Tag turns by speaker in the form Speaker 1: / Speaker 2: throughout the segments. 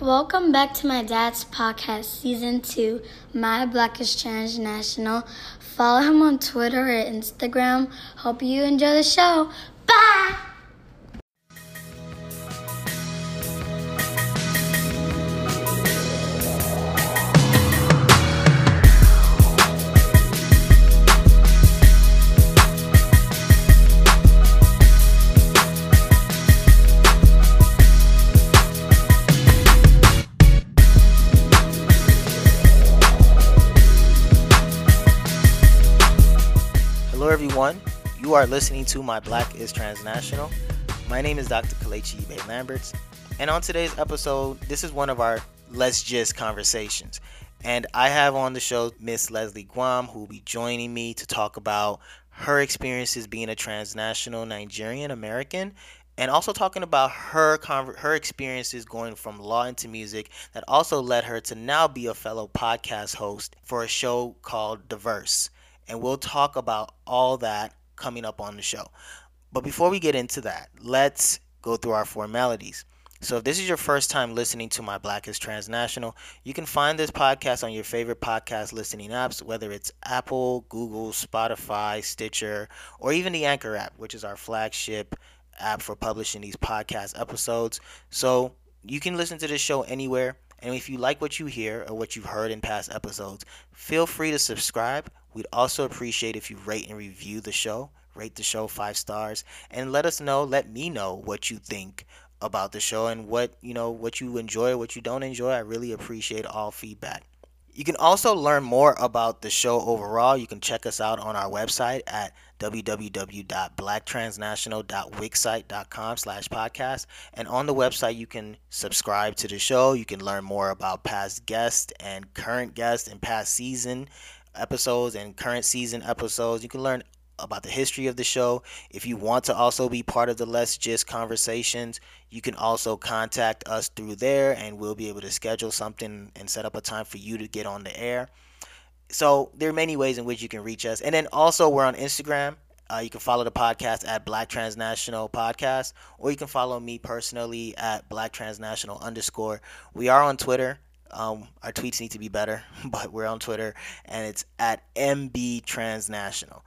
Speaker 1: Welcome back to my dad's podcast, season two, My Black is Transnational. Follow him on Twitter or Instagram. Hope you enjoy the show. Bye!
Speaker 2: You are listening to My Black is Transnational. My name is Dr. Kalechi Bay Lamberts, and on today's episode, this is one of our Let's Just conversations. And I have on the show Miss Leslie Guam, who will be joining me to talk about her experiences being a transnational Nigerian American and also talking about her conver- her experiences going from law into music that also led her to now be a fellow podcast host for a show called The Verse. And we'll talk about all that coming up on the show. But before we get into that, let's go through our formalities. So, if this is your first time listening to my Black is Transnational, you can find this podcast on your favorite podcast listening apps, whether it's Apple, Google, Spotify, Stitcher, or even the Anchor app, which is our flagship app for publishing these podcast episodes. So, you can listen to this show anywhere. And if you like what you hear or what you've heard in past episodes, feel free to subscribe. We'd also appreciate if you rate and review the show. Rate the show five stars and let us know, let me know what you think about the show and what you know what you enjoy, what you don't enjoy. I really appreciate all feedback. You can also learn more about the show overall. You can check us out on our website at www.blacktransnational.wixsite.com slash podcast. And on the website, you can subscribe to the show. You can learn more about past guests and current guests and past season episodes and current season episodes. You can learn about the history of the show. If you want to also be part of the Let's Just conversations, you can also contact us through there and we'll be able to schedule something and set up a time for you to get on the air. So there are many ways in which you can reach us. And then also we're on Instagram. Uh, you can follow the podcast at Black Transnational Podcast, or you can follow me personally at Black Transnational underscore. We are on Twitter. Um, our tweets need to be better, but we're on Twitter, and it's at MB Transnational.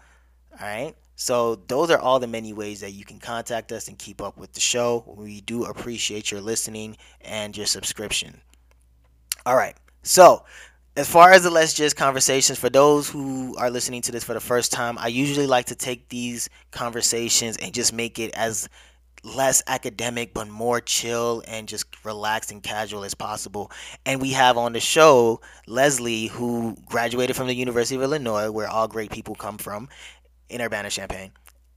Speaker 2: All right. So those are all the many ways that you can contact us and keep up with the show. We do appreciate your listening and your subscription. All right. So as far as the Let's Just conversations, for those who are listening to this for the first time, I usually like to take these conversations and just make it as less academic but more chill and just relaxed and casual as possible. And we have on the show Leslie, who graduated from the University of Illinois, where all great people come from, in Urbana Champaign.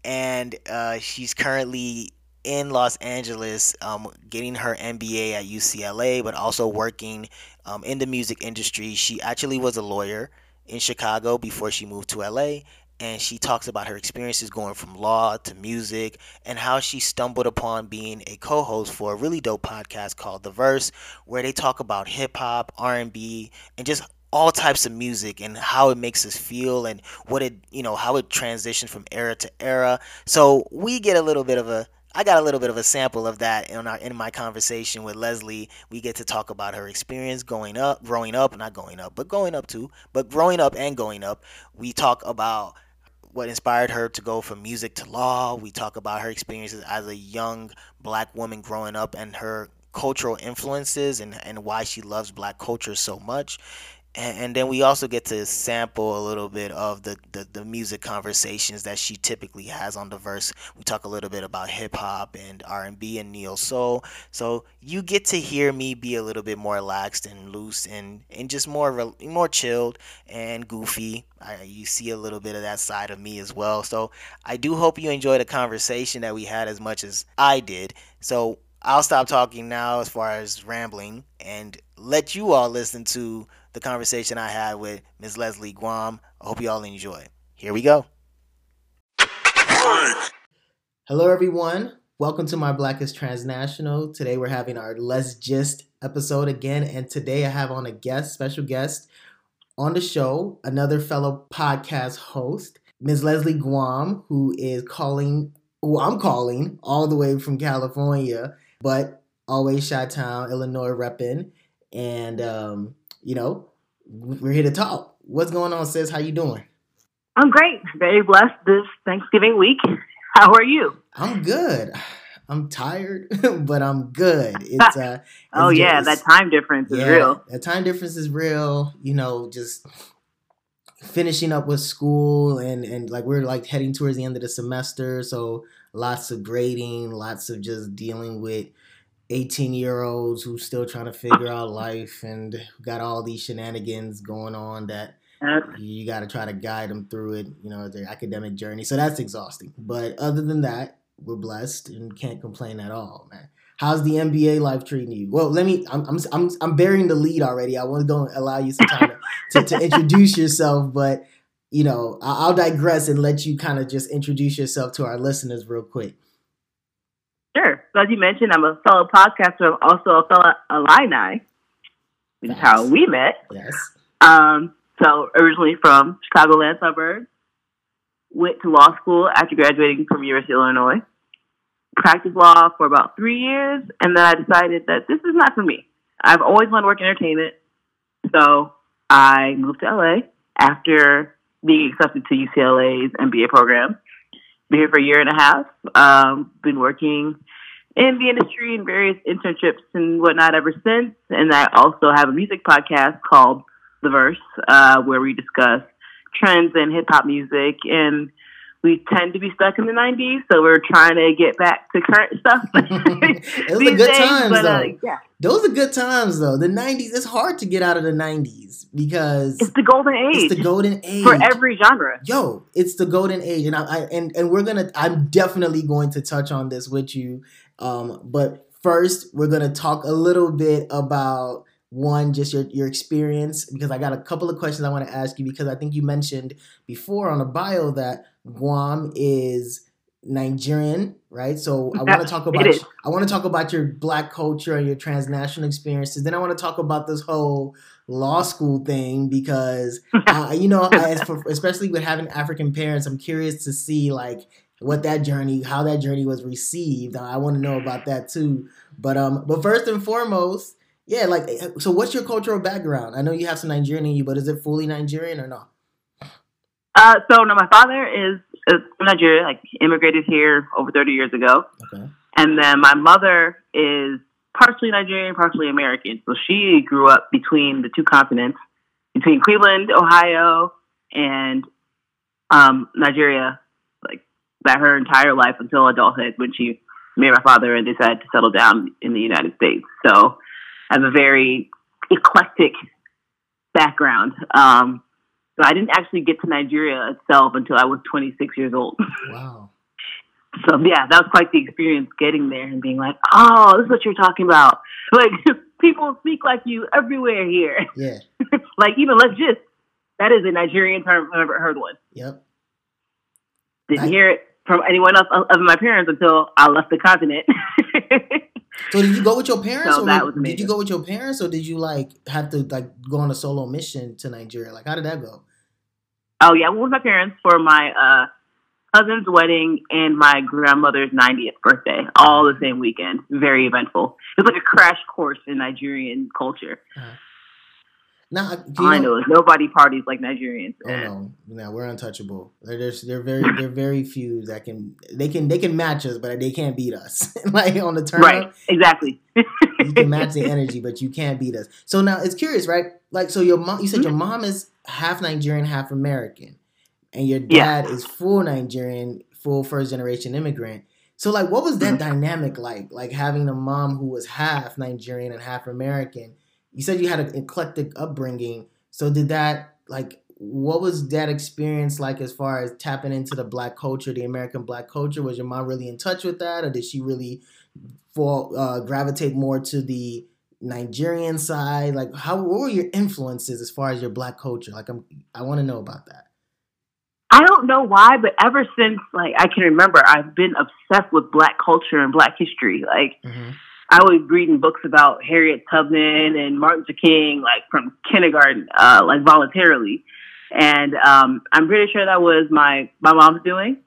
Speaker 2: And uh, she's currently in Los Angeles um, getting her MBA at UCLA, but also working um, in the music industry. She actually was a lawyer in Chicago before she moved to LA. And she talks about her experiences going from law to music and how she stumbled upon being a co-host for a really dope podcast called The Verse, where they talk about hip hop, R&B, and just all types of music and how it makes us feel and what it you know how it transitions from era to era so we get a little bit of a I got a little bit of a sample of that in our in my conversation with Leslie. We get to talk about her experience going up, growing up, not going up, but going up too, but growing up and going up. We talk about what inspired her to go from music to law. We talk about her experiences as a young black woman growing up and her cultural influences and, and why she loves black culture so much and, then we also get to sample a little bit of the, the, the music conversations that she typically has on the verse. We talk a little bit about hip hop and R and B and neo soul. So you get to hear me be a little bit more relaxed and loose and, and just more more chilled and goofy. I, you see a little bit of that side of me as well. So I do hope you enjoy the conversation that we had as much as I did. So I'll stop talking now as far as rambling and let you all listen to the conversation I had with Ms. Leslie Guam. I hope you all enjoy. Here we go. Hello, everyone. Welcome to my Black is Transnational. Today we're having our Let's Just episode again, and today I have on a guest, special guest on the show, another fellow podcast host, Ms. Leslie Guam, who is calling, who I'm calling all the way from California, but always Chi Town, Illinois repping, and um, you know, we're here to talk. What's going on, sis? How you doing?
Speaker 3: I'm great. Very blessed this Thanksgiving week. How are you?
Speaker 2: I'm good. I'm tired, but I'm good. It's uh
Speaker 3: Oh yeah,
Speaker 2: just-
Speaker 3: that time difference is
Speaker 2: yeah,
Speaker 3: real.
Speaker 2: The time difference is real. You know, just finishing up with school and and like we're like heading towards the end of the semester, so lots of grading, lots of just dealing with 18 year olds who's still trying to figure out life and got all these shenanigans going on that you got to try to guide them through it, you know, their academic journey. So that's exhausting. But other than that, we're blessed and can't complain at all, man. How's the MBA life treating you? Well, let me. I'm I'm I'm, I'm burying the lead already. I want to go and allow you some time to, to, to introduce yourself, but you know, I'll digress and let you kind of just introduce yourself to our listeners real quick.
Speaker 3: Sure. So as you mentioned, I'm a fellow podcaster. I'm also a fellow Illini, which is how we met.
Speaker 2: Yes.
Speaker 3: Um, so originally from Chicagoland suburbs, went to law school after graduating from University of Illinois. Practiced law for about three years, and then I decided that this is not for me. I've always wanted to work in entertainment, so I moved to LA after being accepted to UCLA's MBA program. Been here for a year and a half. Um, been working in the industry in various internships and whatnot ever since. And I also have a music podcast called The Verse, uh, where we discuss trends in hip hop music. And we tend to be stuck in the 90s, so we're trying to get back to current stuff.
Speaker 2: Those are good
Speaker 3: days,
Speaker 2: times,
Speaker 3: but, uh,
Speaker 2: though.
Speaker 3: yeah,
Speaker 2: Those are good times, though. The '90s. It's hard to get out of the '90s because
Speaker 3: it's the golden age
Speaker 2: it's the golden age
Speaker 3: for every genre.
Speaker 2: yo it's the golden age and I, I and and we're gonna i'm definitely going to touch on this with you um but first we're gonna talk a little bit about one just your your experience because i got a couple of questions i want to ask you because i think you mentioned before on a bio that guam is nigerian right so i want to talk about i want to talk about your black culture and your transnational experiences then i want to talk about this whole law school thing because uh, you know, especially with having African parents, I'm curious to see like what that journey, how that journey was received. I want to know about that too. But um, but first and foremost, yeah, like, so what's your cultural background? I know you have some Nigerian in you, but is it fully Nigerian or no?
Speaker 3: Uh, so no, my father is, is from Nigeria, like immigrated here over 30 years ago.
Speaker 2: Okay.
Speaker 3: And then my mother is partially Nigerian, partially American. So she grew up between the two continents, between Cleveland, Ohio, and um, Nigeria, like that her entire life until adulthood when she married my father and decided to settle down in the United States. So I have a very eclectic background. Um, so I didn't actually get to Nigeria itself until I was 26 years old.
Speaker 2: Wow.
Speaker 3: So yeah, that was quite the experience getting there and being like, "Oh, this is what you're talking about." Like people speak like you everywhere here.
Speaker 2: Yeah.
Speaker 3: like even let's just that is a Nigerian term I've never heard one.
Speaker 2: Yep.
Speaker 3: Didn't
Speaker 2: I-
Speaker 3: hear it from anyone else other than my parents until I left the continent.
Speaker 2: So did you go with your parents,
Speaker 3: So
Speaker 2: or
Speaker 3: that was
Speaker 2: did you go with your parents, or did you like have to like go on a solo mission to Nigeria? Like, how did that go?
Speaker 3: oh yeah, I went with my parents for my uh, cousin's wedding and my grandmother's 90th birthday, all the same weekend. Very eventful. It was like a crash course in Nigerian culture.
Speaker 2: Now, do you
Speaker 3: All I
Speaker 2: know-
Speaker 3: know nobody parties like Nigerians.
Speaker 2: Oh no, no, we're untouchable. There's there are very there are very few that can they can they can match us, but they can't beat us. like on the turn
Speaker 3: Right, exactly.
Speaker 2: you can match the energy, but you can't beat us. So now it's curious, right? Like so your mom you said your mom is half Nigerian, half American, and your
Speaker 3: Yeah.
Speaker 2: dad is full Nigerian, full first generation immigrant. So like what was that
Speaker 3: Mhm.
Speaker 2: dynamic like? Like having a mom who was half Nigerian and half American. You said you had an eclectic upbringing. So did that like what was that experience like as far as tapping into the black culture, the American black culture? Was your mom really in touch with that, or did she really fall uh, gravitate more to the Nigerian side? Like, how what were your influences as far as your black culture? Like, I'm I want to know about that.
Speaker 3: I don't know why, but ever since like I can remember, I've been obsessed with Black culture and Black history. Like I was reading books about Harriet Tubman and Martin Luther King, like from kindergarten, uh, like voluntarily. And um, I'm pretty sure that was my my mom's doing.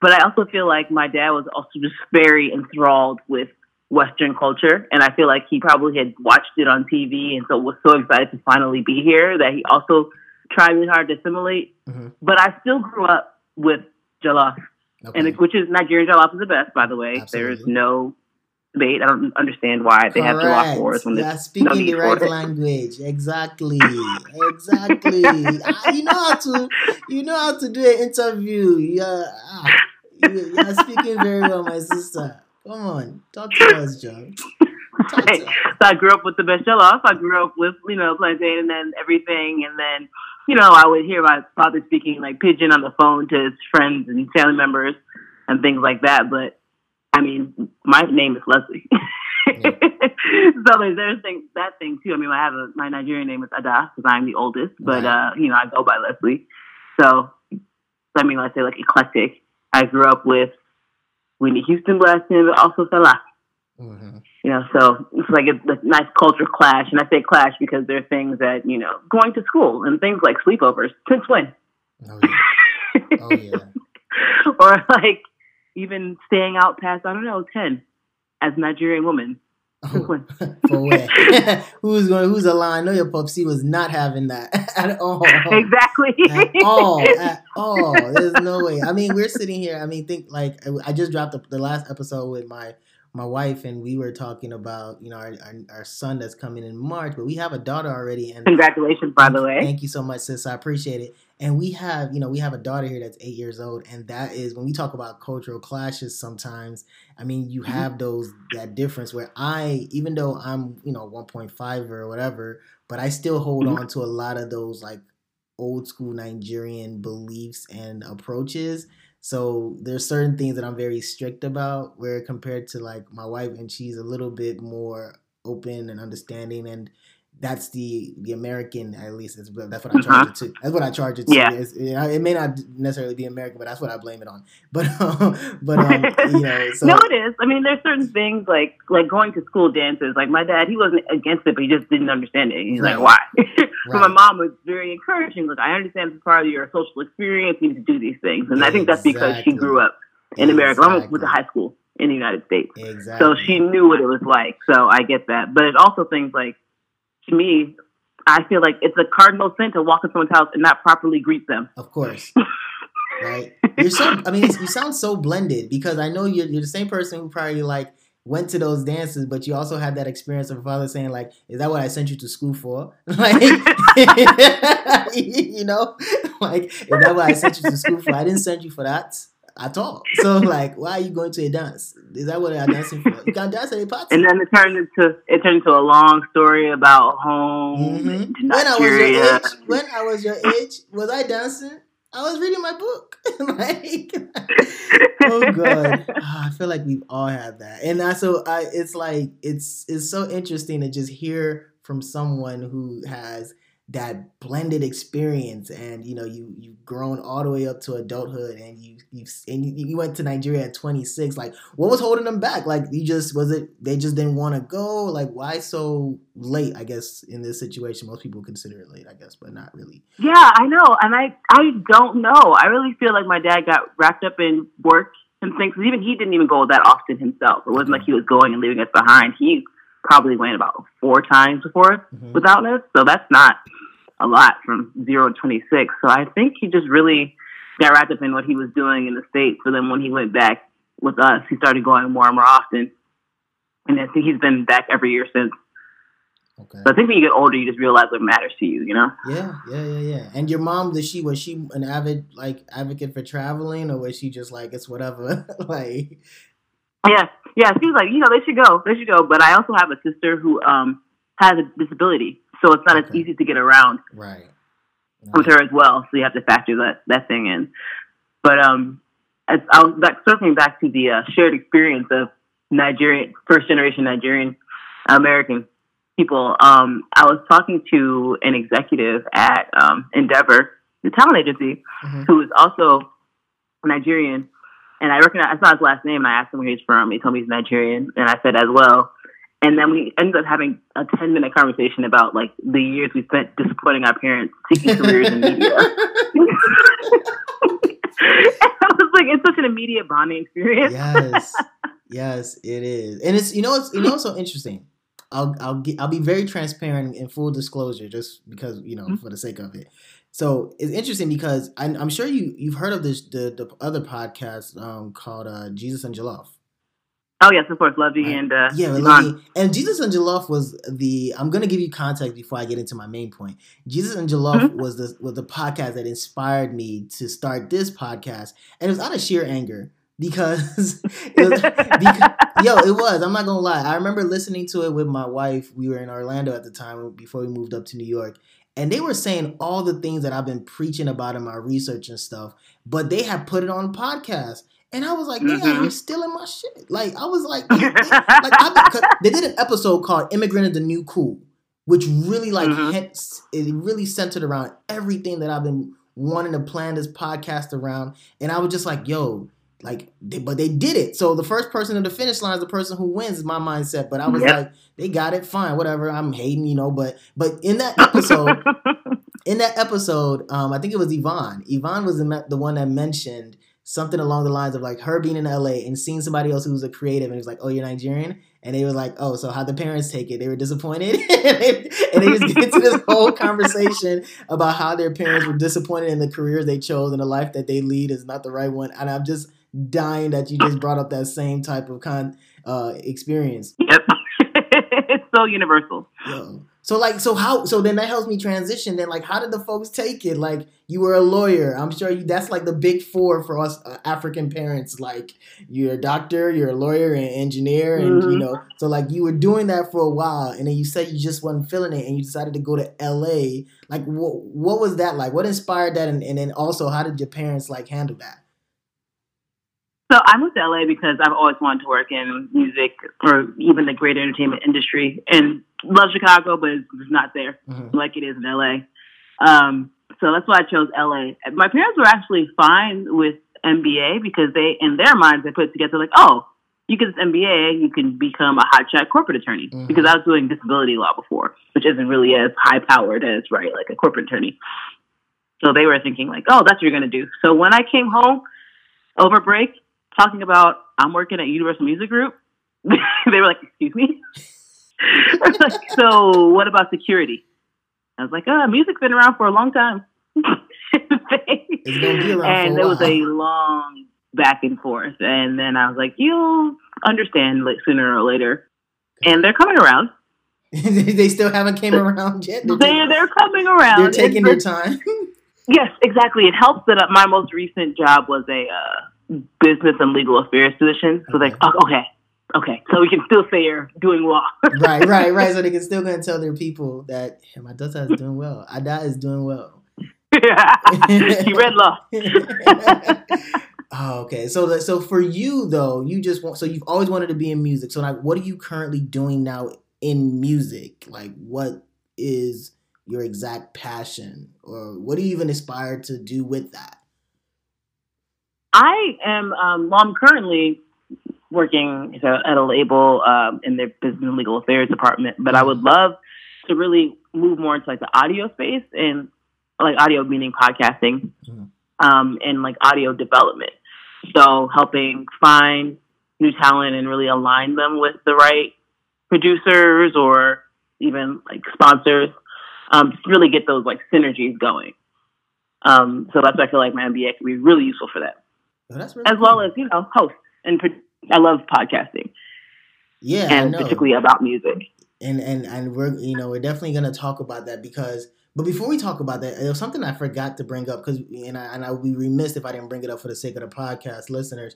Speaker 3: But I also feel like my dad was also just very enthralled with Western culture, and I feel like he probably had watched it on TV, and so was so excited to finally be here that he also tried really hard to assimilate.
Speaker 2: Mm-hmm.
Speaker 3: But I still grew up with jollof,
Speaker 2: Okay.
Speaker 3: and which is Nigerian jollof is the best, by the way. There's no debate. I don't understand why they have
Speaker 2: Correct.
Speaker 3: wars when
Speaker 2: You
Speaker 3: there's
Speaker 2: are speaking
Speaker 3: no
Speaker 2: the right language. Exactly. Exactly. You know how to you know how to do an interview. Yeah. Ah, you, are speaking very well, my sister. Come on, talk to us, John. To
Speaker 3: Right.
Speaker 2: us.
Speaker 3: So I grew up with the best jollof. I grew up with, you know, plantain and then everything. And then, you know, I would hear my father speaking like pidgin on the phone to his friends and family members and things like that. But I mean, my name is Leslie. so there's, there's thing, that thing too. I mean, I have a, my Nigerian name is Ada because I'm the oldest, but, uh, you know, I go by Leslie. So, I mean, let's say like eclectic. I grew up with Whitney Houston blasting, but also Salah
Speaker 2: Mhm.
Speaker 3: you know, so it's like a, a nice culture clash. And I say clash because there are things that, you know, going to school and things like sleepovers, since when?
Speaker 2: Oh yeah. Oh yeah.
Speaker 3: or like even staying out past, I don't know, 10 as Nigerian woman. Oh, Since when?
Speaker 2: For where? who's going? Who's a lie? I know your popsy was not having that at all.
Speaker 3: Exactly.
Speaker 2: at all, at all. There's no way. I mean, we're sitting here. I mean, think like I just dropped the, the last episode with my my wife, and we were talking about you know our, our our son that's coming in March, but we have a daughter already, and
Speaker 3: Congratulations, by the way.
Speaker 2: Thank you so much, sis. I appreciate it. And we have, you know, we have a daughter here that's eight years old, and that is when we talk about cultural clashes. Sometimes, I mean, you
Speaker 3: Mm-hmm.
Speaker 2: have those that difference where I, even though I'm, you know, 1.5 or whatever, but I still hold
Speaker 3: Mhm.
Speaker 2: on to a lot of those like old school Nigerian beliefs and approaches. So there's certain things that I'm very strict about, where compared to like my wife, and she's a little bit more open and understanding and that's the the American at least that's what I charge it to. That's what I charge it to.
Speaker 3: Yeah.
Speaker 2: It's- it, it may not necessarily be American, but that's what I blame it on. But but um, you know, so
Speaker 3: no, it is. I mean, there's certain things like like going to school dances. Like my dad, he wasn't against it, but he just didn't understand it. He's
Speaker 2: Right.
Speaker 3: like, why? but my mom was very encouraging. Like, I understand it's part of your social experience. You need to do these things, and I think that's because she grew up in America. I went to high school in the United States,
Speaker 2: exactly.
Speaker 3: so she knew what it was like. So I get that. But it also things like to me. I feel like it's a cardinal sin to walk in someone's house and not properly greet them.
Speaker 2: Of course. right? You're so. I mean, you sound so blended because I know you're you're the same person who probably like went to those dances, but you also had that experience of a father saying like, "Is that what I sent you to school for?" Like, you know, like, "Is that what I sent you to school for?" I didn't send you for that at all. So, like, why are you going to a dance? Is that what I'm dancing for? You can't dance at a party.
Speaker 3: And then it turned into it turned into a long story about home
Speaker 2: Mhm.
Speaker 3: and
Speaker 2: When I was your age, when I was your age, was I dancing? I was reading my book. like, oh god, Ah, I feel like we've all had that, and I, so I, it's like it's it's so interesting to just hear from someone who has that blended experience, and you know you you've grown all the way up to adulthood, and you you've and you, you went to Nigeria at 26. Like, what was holding them back? Like, you just was it they just didn't want to go? Like, why so late? I guess in this situation, most people consider it late, I guess, but not really.
Speaker 3: Yeah, I know, and I I don't know. I really feel like my dad got wrapped up in work and things even he didn't even go that often himself. It wasn't mm-hmm. like he was going and leaving us behind. He probably went about four times before
Speaker 2: Mhm.
Speaker 3: without us, so that's not a lot from zero to twenty six. So I think he just really got wrapped up in what he was doing in the states. So then when he went back with us, he started going more and more often, and I think he's been back every year since.
Speaker 2: Okay.
Speaker 3: So I think when you get older, you just realize what matters to you. You know.
Speaker 2: Yeah, yeah, yeah, yeah. And your mom, was she was she an avid like advocate for traveling, or was she just like it's whatever? like,
Speaker 3: Yeah, yeah. She was like, you know, they should go, they should go. But I also have a sister who um has a disability, so it's not as easy to get around
Speaker 2: right.
Speaker 3: with her as well. So you have to factor that that thing in. But um, as I was back, circling back to the uh, shared experience of Nigerian first generation Nigerian American people. Um, I was talking to an executive at um, Endeavor, the talent agency,
Speaker 2: Mhm.
Speaker 3: who is also Nigerian. And I recognize, I saw his last name. and I asked him where he's from. He told me he's Nigerian. And I said as well. And then we ended up having a 10 minute conversation about like the years we spent disappointing our parents, seeking careers in media. I was like, it's such an immediate bonding experience.
Speaker 2: yes. Yes, it is, and it's you know it's you know it's so interesting. I'll I'll get, I'll be very transparent in full disclosure, just because you know mm-hmm. for the sake of it. So it's interesting because I'm, I'm, sure you you've heard of this the, the other podcast um, called uh, Jesus and Jollof.
Speaker 3: Oh yes, of course, Luvvie right. and uh,
Speaker 2: yeah, Luvvie. and Jesus and Jollof was the. I'm gonna give you context before I get into my main point. Jesus and Jollof mm-hmm. was the was the podcast that inspired me to start this podcast, and it was out of sheer anger because, it was, because yo, it was. I'm not gonna lie. I remember listening to it with my wife. We were in Orlando at the time before we moved up to New York, and they were saying all the things that I've been preaching about in my research and stuff. But they had put it on podcast. And I was like, they mm-hmm. are stealing my shit. Like I was like, they, like they did an episode called "Immigrant of the New Cool," which really like mm-hmm. hits, it really centered around everything that I've been wanting to plan this podcast around. And I was just like, yo, like, they, but they did it. So the first person to the finish line is the person who wins. Is my mindset. But I was yep. like, they got it, fine, whatever. I'm hating, you know. But but in that episode, in that episode, um, I think it was Yvonne. Yvonne was the, the one that mentioned something along the lines of like her being in LA and seeing somebody else who was a creative and was like, "Oh, you're Nigerian," and they were like, "Oh, so how the parents take it?" They were disappointed, and, they, just get to this whole conversation about how their parents were disappointed in the careers they chose and the life that they lead is not the right one. And I'm just dying that you just brought up that same type of con uh, experience.
Speaker 3: Yep, it's so universal.
Speaker 2: Yo. So like, so how? So then that helps me transition. Then like, how did the folks take it? Like, you were a lawyer. I'm sure you. That's like the big four for us uh, African parents. Like, you're a doctor, you're a lawyer, and engineer, and mm-hmm. you know. So like, you were doing that for a while, and then you said you just wasn't feeling it, and you decided to go to L.A. Like, what what was that like? What inspired that, and, and then also, how did your parents like handle that?
Speaker 3: So I moved to LA because I've always wanted to work in music or even the greater entertainment industry, and love Chicago, but it's not there mm-hmm. like it is in LA. Um, so that's why I chose LA. My parents were actually fine with MBA because they, in their minds, they put together like, oh, you get this MBA, you can become a hotshot corporate attorney. Mm-hmm. Because I was doing disability law before, which isn't really as high powered as right, like a corporate attorney. So they were thinking like, oh, that's what you're gonna do. So when I came home over break, talking about I'm working at Universal Music Group, they were like, excuse me. like, so what about security? I was like, oh, music's been around for a long time.
Speaker 2: it's gonna be around
Speaker 3: and
Speaker 2: there
Speaker 3: was a long back and forth. And then I was like, you'll understand like sooner or later. And they're coming around.
Speaker 2: they still haven't came around yet.
Speaker 3: They're, they're, they're coming around.
Speaker 2: They're taking it's, their time.
Speaker 3: yes, exactly. It helps that my most recent job was a uh, business and legal affairs position. So okay. like, oh, okay, Okay, so we can still say you're doing well.
Speaker 2: right, right, right. So they can still go and tell their people that hey, my daughter is doing well. Ada is doing well.
Speaker 3: you read law.
Speaker 2: oh, okay. So, so for you though, you just want. So you've always wanted to be in music. So, like, what are you currently doing now in music? Like, what is your exact passion, or what do you even aspire to do with that?
Speaker 3: I am. Um, well, I'm currently working at a label um, in their business and legal affairs department, but I would love to really move more into like the audio space and like audio meaning podcasting mm-hmm. um, and like audio development. So helping find new talent and really align them with the right producers or even like sponsors. Um, to really get those like synergies going. Um, so that's why I feel like my MBA can be really useful for that.
Speaker 2: Oh, really
Speaker 3: as
Speaker 2: cool.
Speaker 3: well as you know host and I love podcasting.
Speaker 2: Yeah,
Speaker 3: and particularly about music.
Speaker 2: And and and we're you know we're definitely gonna talk about that because but before we talk about that, there was something I forgot to bring up because and I and I would be remiss if I didn't bring it up for the sake of the podcast listeners.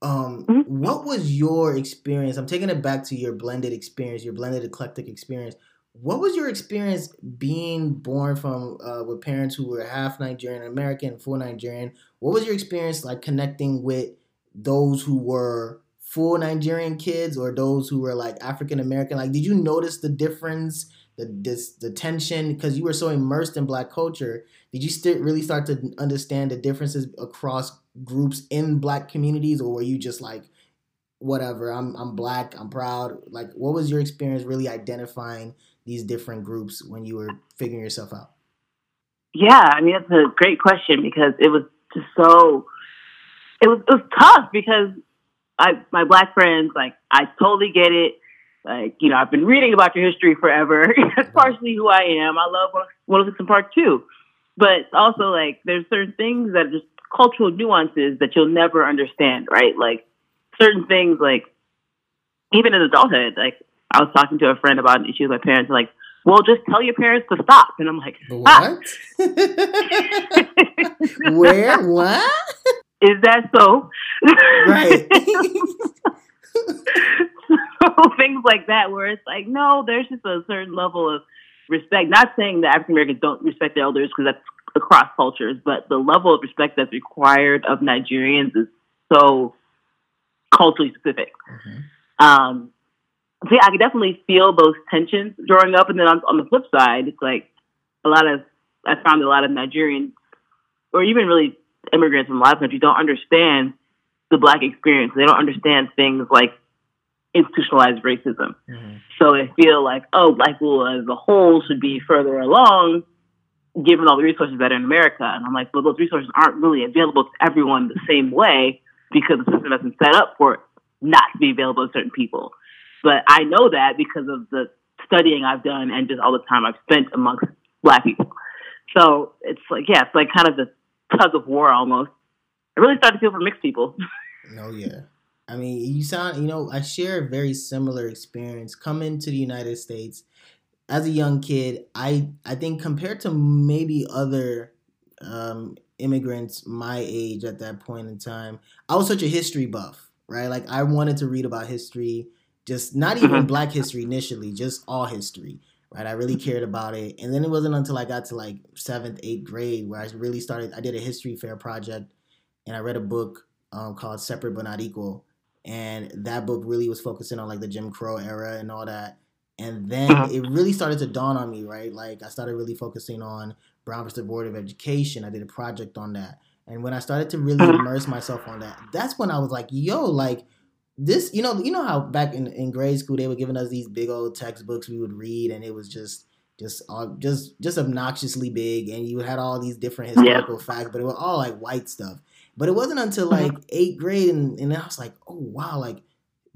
Speaker 2: Um, mm-hmm. what was your experience? I'm taking it back to your blended experience, your blended eclectic experience. What was your experience being born from uh, with parents who were half Nigerian American, full Nigerian? What was your experience like connecting with those who were full Nigerian kids or those who were like African American? Like, did you notice the difference, the this the tension because you were so immersed in Black culture? Did you still really start to understand the differences across groups in Black communities, or were you just like, whatever? I'm I'm Black, I'm proud. Like, what was your experience really identifying these different groups when you were figuring yourself out?
Speaker 3: Yeah, I mean that's a great question because it was just so it was it was tough because I my black friends, like I totally get it. Like, you know, I've been reading about your history forever. That's partially who I am. I love of Park too. But also like there's certain things that are just cultural nuances that you'll never understand, right? Like certain things like even in adulthood, like I was talking to a friend about an issue with my parents, like, well, just tell your parents to stop. And I'm like, what?
Speaker 2: Where? What?
Speaker 3: Is that so? Right. so things like that, where it's like, no, there's just a certain level of respect. Not saying that African Americans don't respect their elders because that's across cultures, but the level of respect that's required of Nigerians is so culturally specific. Mm-hmm. Um, yeah, I could definitely feel those tensions growing up. And then on, on the flip side, it's like a lot of I found a lot of Nigerians, or even really immigrants from a lot of countries, don't understand the black experience. They don't understand things like institutionalized racism. Mm-hmm. So they feel like, oh, black people as a whole should be further along, given all the resources that are in America. And I'm like, well, those resources aren't really available to everyone the same way because the system hasn't set up for it not to be available to certain people. But I know that because of the studying I've done and just all the time I've spent amongst black people. So it's like, yeah, it's like kind of the tug of war almost. I really started to feel for mixed people.
Speaker 2: No, yeah. I mean, you sound, you know, I share a very similar experience coming to the United States as a young kid. I I think compared to maybe other um, immigrants my age at that point in time, I was such a history buff, right? Like I wanted to read about history, just not even mm-hmm. Black history initially, just all history, right? I really cared about it, and then it wasn't until I got to like seventh, eighth grade where I really started. I did a history fair project, and I read a book um, called "Separate but Not Equal." and that book really was focusing on like the Jim Crow era and all that. And then uh-huh. it really started to dawn on me, right? Like I started really focusing on Brown versus Board of Education. I did a project on that. And when I started to really uh-huh. immerse myself on that, that's when I was like, yo, like this, you know, you know how back in, in grade school they were giving us these big old textbooks we would read and it was just just uh, just just obnoxiously big and you had all these different historical yeah. facts, but it was all like white stuff. But it wasn't until like eighth grade, and, and I was like, oh wow, like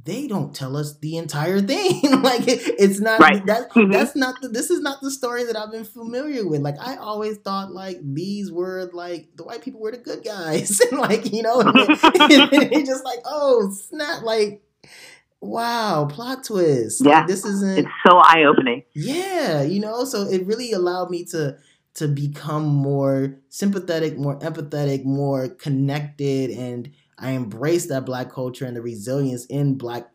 Speaker 2: they don't tell us the entire thing. like it, it's not right. that mm-hmm. that's not the, this is not the story that I've been familiar with. Like I always thought like these were like the white people were the good guys, and like you know, and, it's just like oh snap, like wow, plot twist.
Speaker 3: Yeah,
Speaker 2: like, this isn't.
Speaker 3: It's so eye opening.
Speaker 2: Yeah, you know, so it really allowed me to to become more sympathetic, more empathetic, more connected, and I embrace that black culture and the resilience in black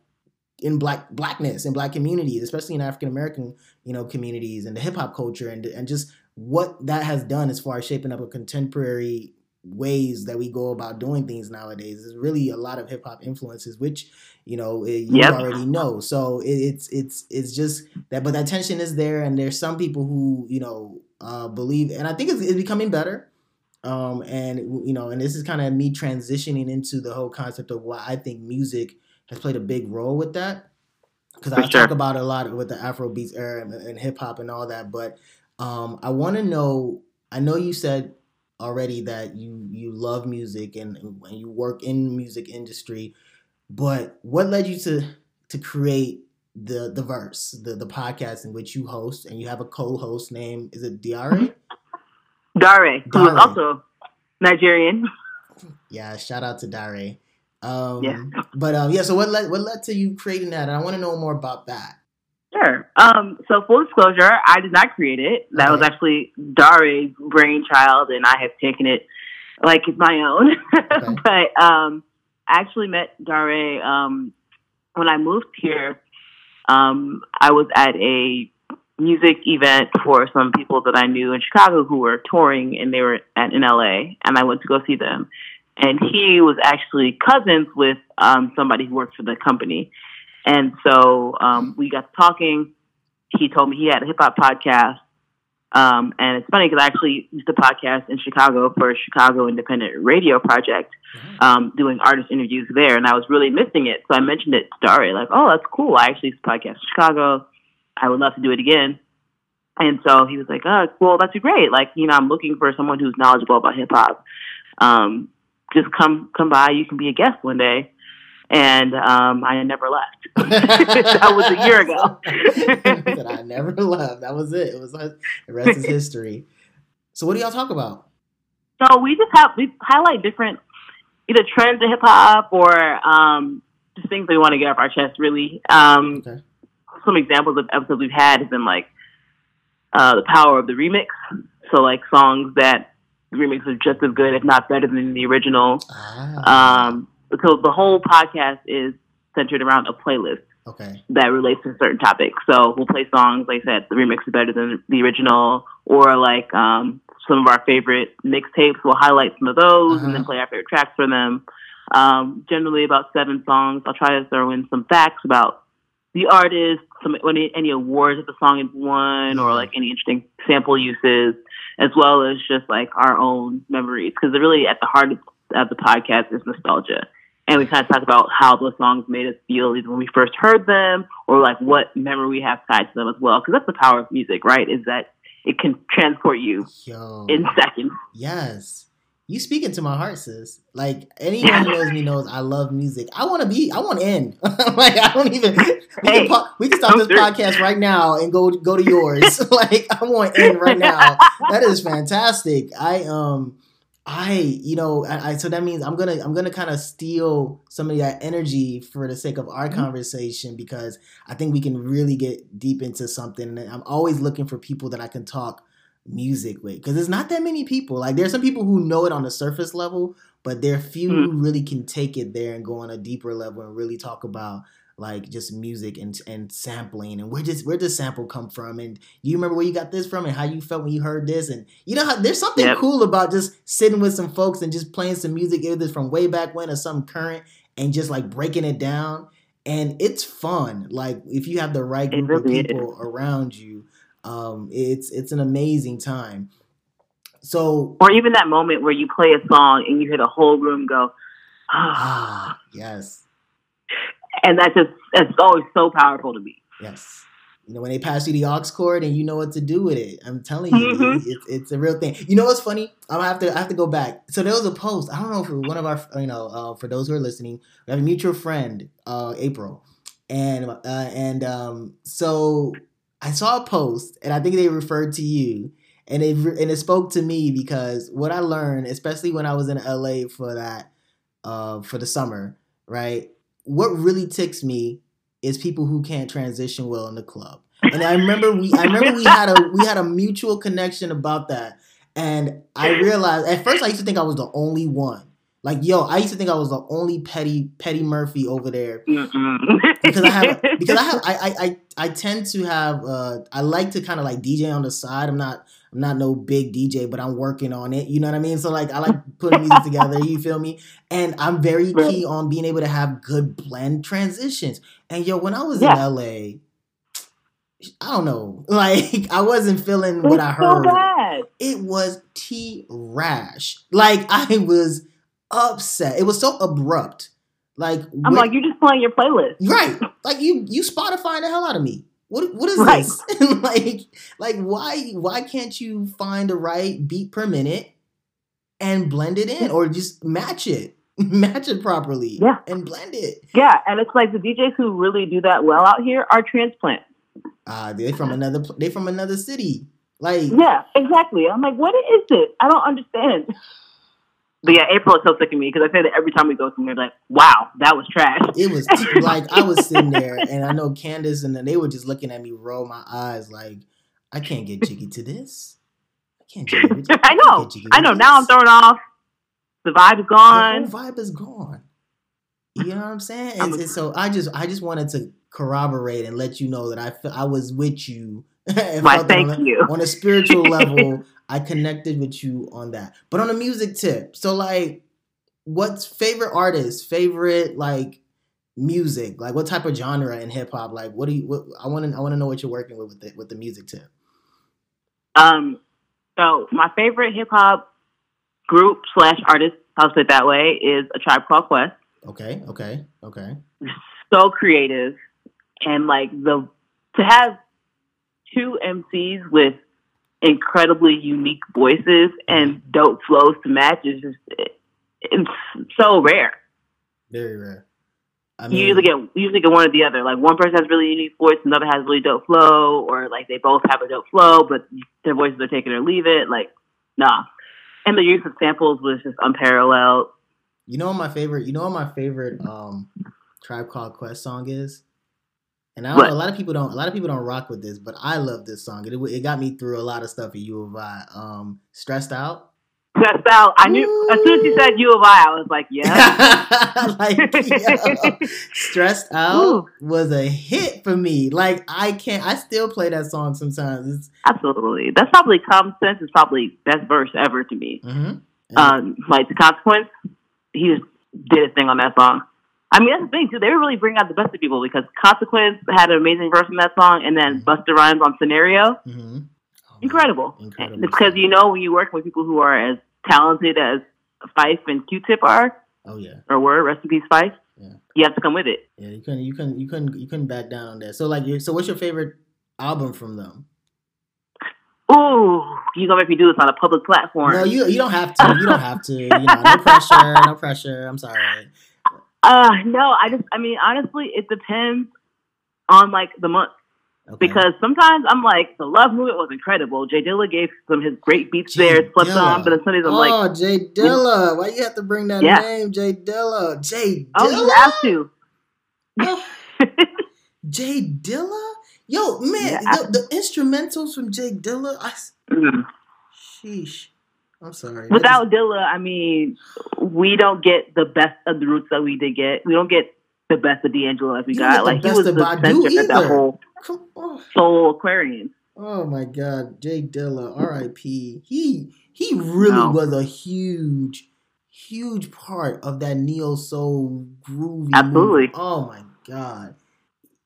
Speaker 2: in black blackness in black communities, especially in African American you know communities and the hip hop culture and and just what that has done as far as shaping up a contemporary ways that we go about doing things nowadays. There's really a lot of hip hop influences, which you know you yep. already know. So it, it's it's it's just that, but that tension is there, and there's some people who you know uh, believe, and I think it's, it's becoming better. Um, and you know, and this is kind of me transitioning into the whole concept of why I think music has played a big role with that. Because I sure. talk about it a lot with the Afro beats era and, and hip hop and all that, but um, I want to know. I know you said already that you you love music and, and you work in music industry, but what led you to to create the the verse, the the podcast in which you host, and you have a co-host name? is it Diare?
Speaker 3: Dare, who is also Nigerian.
Speaker 2: Yeah, shout out to Dare. Um, yeah. But um, yeah. So what led what led to you creating that? And I want to know more about that.
Speaker 3: Sure. Um, so full disclosure, I did not create it. That okay. was actually Dare's brainchild, and I have taken it like it's my own. Okay. but um, I actually met Dare um, when I moved here. Um, I was at a music event for some people that I knew in Chicago who were touring, and they were at in LA, and I went to go see them. And he was actually cousins with um, somebody who worked for the company. And so um, we got talking. He told me he had a hip hop podcast. Um, and it's funny because I actually used to podcast in Chicago for a Chicago Independent Radio Project, mm-hmm. um, doing artist interviews there, and I was really missing it. So I mentioned it to Dari, like, "Oh, that's cool. I actually used to podcast in Chicago. I would love to do it again." And so he was like, "Oh, well, that's great. Like, you know, I'm looking for someone who's knowledgeable about hip hop. Um, just come come by. You can be a guest one day." and um, I never left. that was a year ago.
Speaker 2: That I never left. That was it. It was like, the rest is history. So what do y'all talk about?
Speaker 3: So we just have we highlight different either trends in hip hop or um, just things we want to get off our chest. Really, um, okay. Some examples of episodes we've had have been like uh, the power of the remix. So like songs that the remix is just as good, if not better than the original. Ah. Um, so the whole podcast is centered around a playlist.
Speaker 2: Okay.
Speaker 3: That relates to a certain topics. So we'll play songs, like I said, the remix is better than the original, or like um, some of our favorite mixtapes. We'll highlight some of those uh-huh. and then uh-huh. play our favorite tracks for them. Um, generally about seven songs. I'll try to throw in some facts about the artist, some any, any awards that the song has won, or like any interesting sample uses, as well as just like our own memories. Because really, at the heart of, of the podcast is nostalgia and we kind of talk about how those songs made us feel either when we first heard them or like what memory we have tied to them as well. Because that's the power of music, right? Is that it can transport you Yo, in seconds.
Speaker 2: Yes. You speaking to my heart, sis. Like anyone who knows me knows I love music. I want to be. I want in. like I don't even. We, hey, can, we can stop this through. podcast right now and go go to yours. like I want in right now. that is fantastic. I um I, you know, I, I, so that means I'm gonna I'm gonna kind of steal some of that energy for the sake of our mm-hmm. conversation because I think we can really get deep into something. And I'm always looking for people that I can talk music with because there's not that many people. Like there's some people who know it on the surface level, but there are few mm-hmm. who really can take it there and go on a deeper level and really talk about like just music and and sampling and where does where does sample come from and you remember where you got this from and how you felt when you heard this and you know how there's something yep. cool about just sitting with some folks and just playing some music either from way back when or some current and just like breaking it down and it's fun like if you have the right group really of people is. around you um it's it's an amazing time so
Speaker 3: or even that moment where you play a song and you hear the whole room go
Speaker 2: ah yes
Speaker 3: and that's just that's always so powerful to me.
Speaker 2: Yes. You know, when they pass you the aux cord and you know what to do with it, I'm telling you, mm-hmm. it's, it's a real thing. You know what's funny? I'm gonna have to I have to go back. So there was a post. I don't know if one of our, you know, uh, for those who are listening, we have a mutual friend, uh, April, and uh, and um, so I saw a post, and I think they referred to you, and it and it spoke to me because what I learned, especially when I was in LA for that, uh, for the summer, right? what really ticks me is people who can't transition well in the club. And I remember we I remember we had a we had a mutual connection about that. And I realized at first I used to think I was the only one. Like yo, I used to think I was the only petty petty Murphy over there because I have because I have I I I tend to have uh I like to kind of like DJ on the side. I'm not I'm not no big DJ, but I'm working on it. You know what I mean? So like I like putting music together. You feel me? And I'm very key on being able to have good blend transitions. And yo, when I was yeah. in LA, I don't know, like I wasn't feeling what I heard.
Speaker 3: So
Speaker 2: it was T rash. Like I was upset. It was so abrupt. Like
Speaker 3: I'm like, you're just playing your playlist,
Speaker 2: right? Like you you Spotify the hell out of me. What what is right. this? like like why why can't you find the right beat per minute and blend it in or just match it? match it properly
Speaker 3: yeah.
Speaker 2: and blend it.
Speaker 3: Yeah, and it's like the DJs who really do that well out here are transplants.
Speaker 2: Ah, uh, they from another they from another city. Like
Speaker 3: Yeah, exactly. I'm like, what is it? I don't understand. But yeah, April is so sick of me because I say that every time we go somewhere, like, wow, that was trash.
Speaker 2: It was like I was sitting there, and I know Candace and then they were just looking at me, roll my eyes, like, I can't get jiggy to this. I can't jiggy.
Speaker 3: I know. I know. Now I'm thrown off. The vibe is gone.
Speaker 2: The vibe is gone. You know what I'm saying? And, and so I just, I just wanted to corroborate and let you know that I, I was with you
Speaker 3: Why, thank
Speaker 2: on
Speaker 3: a, you.
Speaker 2: On a spiritual level, I connected with you on that. But on a music tip, so like, what's favorite artist, favorite like music, like what type of genre in hip hop? Like, what do you? What, I want to, I want to know what you're working with with the, with the music tip.
Speaker 3: Um, so my favorite hip hop group slash artist, I'll say it that way, is a Tribe Called Quest.
Speaker 2: Okay, okay, okay.
Speaker 3: So creative, and like the to have two MCs with incredibly unique voices and dope flows to match is just it's so rare.
Speaker 2: Very rare. I
Speaker 3: you usually get you usually get one or the other. Like one person has really unique voice, another has really dope flow, or like they both have a dope flow, but their voices are take it or leave it. Like, nah. And the use of samples was just unparalleled.
Speaker 2: you know what my favorite. You know what my favorite um Tribe Called Quest song is. And I know, a lot of people don't. A lot of people don't rock with this, but I love this song. It, it got me through a lot of stuff at U of I. Um, stressed out.
Speaker 3: Stressed out. I knew as soon as you said U of I, I was like, yeah.
Speaker 2: like yo, stressed out
Speaker 3: Ooh.
Speaker 2: was a hit for me. Like I can't. I still play that song sometimes. It's
Speaker 3: Absolutely. That's probably common sense is probably best verse ever to me.
Speaker 2: mhm.
Speaker 3: Um, like the consequence, he just did his thing on that song. I mean, that's the thing too. They were really bring out the best of people because Consequence had an amazing verse in that song, and then
Speaker 2: Mhm.
Speaker 3: Busta Rhymes on Scenario,
Speaker 2: Mhm. Oh,
Speaker 3: incredible. Because you know when you work with people who are as talented as Phife and Q-Tip are,
Speaker 2: Oh yeah.
Speaker 3: or were, rest in peace, Phife.
Speaker 2: Yeah.
Speaker 3: You have to come with it.
Speaker 2: Yeah, you couldn't, you couldn't, you couldn't, you couldn't back down on that. So, like, so what's your favorite album from them?
Speaker 3: Ooh, you gonna make me do this on a public platform?
Speaker 2: No, you, you don't have to. You don't have to. You know, no pressure, no pressure. I'm sorry.
Speaker 3: Uh, no, I just, I mean, honestly, it depends on like the month.
Speaker 2: Okay.
Speaker 3: Because sometimes I'm like, the love movement was incredible. J Dilla gave some of his great beats
Speaker 2: Jay
Speaker 3: there, slept
Speaker 2: Dilla.
Speaker 3: on, but then some days I'm like,
Speaker 2: oh, J Dilla. Why you have to bring that
Speaker 3: Yeah.
Speaker 2: name, J Dilla? J Dilla.
Speaker 3: oh, you have to.
Speaker 2: J Dilla? Yo, man,
Speaker 3: Yeah.
Speaker 2: the, the instrumentals from J Dilla. I,
Speaker 3: Mm.
Speaker 2: sheesh. I'm sorry.
Speaker 3: Without Dilla, I mean, we don't get the best of the roots that we did get. We don't get the best of D'Angelo as we
Speaker 2: You
Speaker 3: got. Like he was the center of that
Speaker 2: either.
Speaker 3: whole
Speaker 2: just- come on.
Speaker 3: Soulquarian.
Speaker 2: Oh my God, J Dilla, R.I.P. He he really
Speaker 3: No.
Speaker 2: was a huge, huge part of that neo soul groovy.
Speaker 3: Absolutely.
Speaker 2: movement. Oh my God.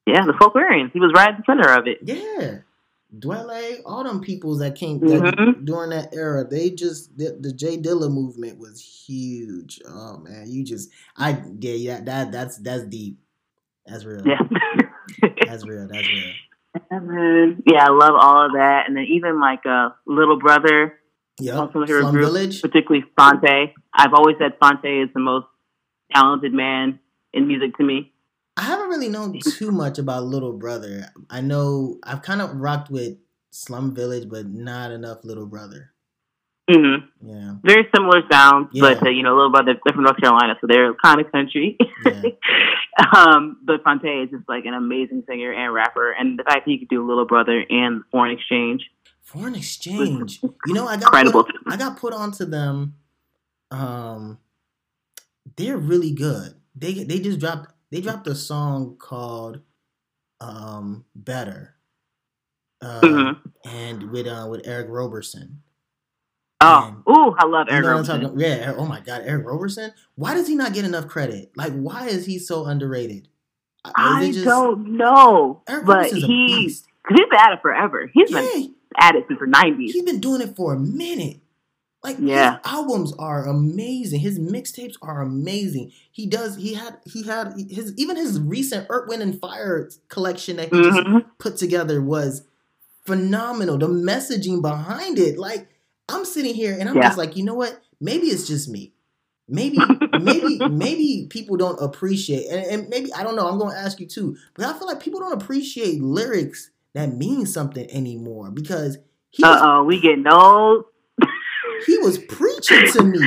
Speaker 3: Yeah, the Soulquarians. He was right at the center of it.
Speaker 2: Yeah. Dwele, all them peoples that came
Speaker 3: Mhm.
Speaker 2: that, during that era, they just the, the J Dilla movement was huge. Oh man, you just I yeah yeah that that's that's deep. That's real.
Speaker 3: Yeah.
Speaker 2: That's real. That's real.
Speaker 3: Then, yeah, I love all of that. And then even like uh, Little Brother,
Speaker 2: Yeah,
Speaker 3: Also here
Speaker 2: Slum
Speaker 3: group.
Speaker 2: Village.
Speaker 3: particularly Phonte. I've always said Phonte is the most talented man in music to me.
Speaker 2: I haven't really known too much about Little Brother. I know I've kind of rocked with Slum Village, but not enough Little Brother.
Speaker 3: hmm
Speaker 2: Yeah,
Speaker 3: Very similar sounds,
Speaker 2: Yeah.
Speaker 3: but uh, you know, Little Brother, they're from North Carolina, so they're kind of country.
Speaker 2: yeah.
Speaker 3: um, but Phonte is just like an amazing singer and rapper, and the fact that he could do Little Brother and Foreign Exchange,
Speaker 2: Foreign exchange. You know, I got
Speaker 3: incredible.
Speaker 2: put, I got put onto them. Um, they're really good. They they just dropped they dropped a song called um Better. Uh,
Speaker 3: Mhm.
Speaker 2: and with uh with Eric Roberson.
Speaker 3: Oh, ooh, I love
Speaker 2: You
Speaker 3: Eric
Speaker 2: know
Speaker 3: Roberson.
Speaker 2: talking? Yeah. Oh my God, Eric Roberson. Why does he not get enough credit? Like, why is he so underrated? Uh, Is
Speaker 3: I
Speaker 2: just-
Speaker 3: don't know,
Speaker 2: Eric
Speaker 3: but he, he's been at it forever. He's been at it since the nineties.
Speaker 2: he's been doing it for a minute. Like
Speaker 3: Yeah.
Speaker 2: his albums are amazing. His mixtapes are amazing. He does. He had. He had his even his recent Earth, Wind, and Fire collection that he just
Speaker 3: hmm
Speaker 2: put together was phenomenal. The messaging behind it, like I'm sitting here and I'm
Speaker 3: Yeah.
Speaker 2: just like, you know what? Maybe it's just me. Maybe, maybe, maybe people don't appreciate, and, and maybe I don't know. I'm going to ask you too, but I feel like people don't appreciate lyrics that mean something anymore because he
Speaker 3: Uh oh, we get no.
Speaker 2: He was preaching to me.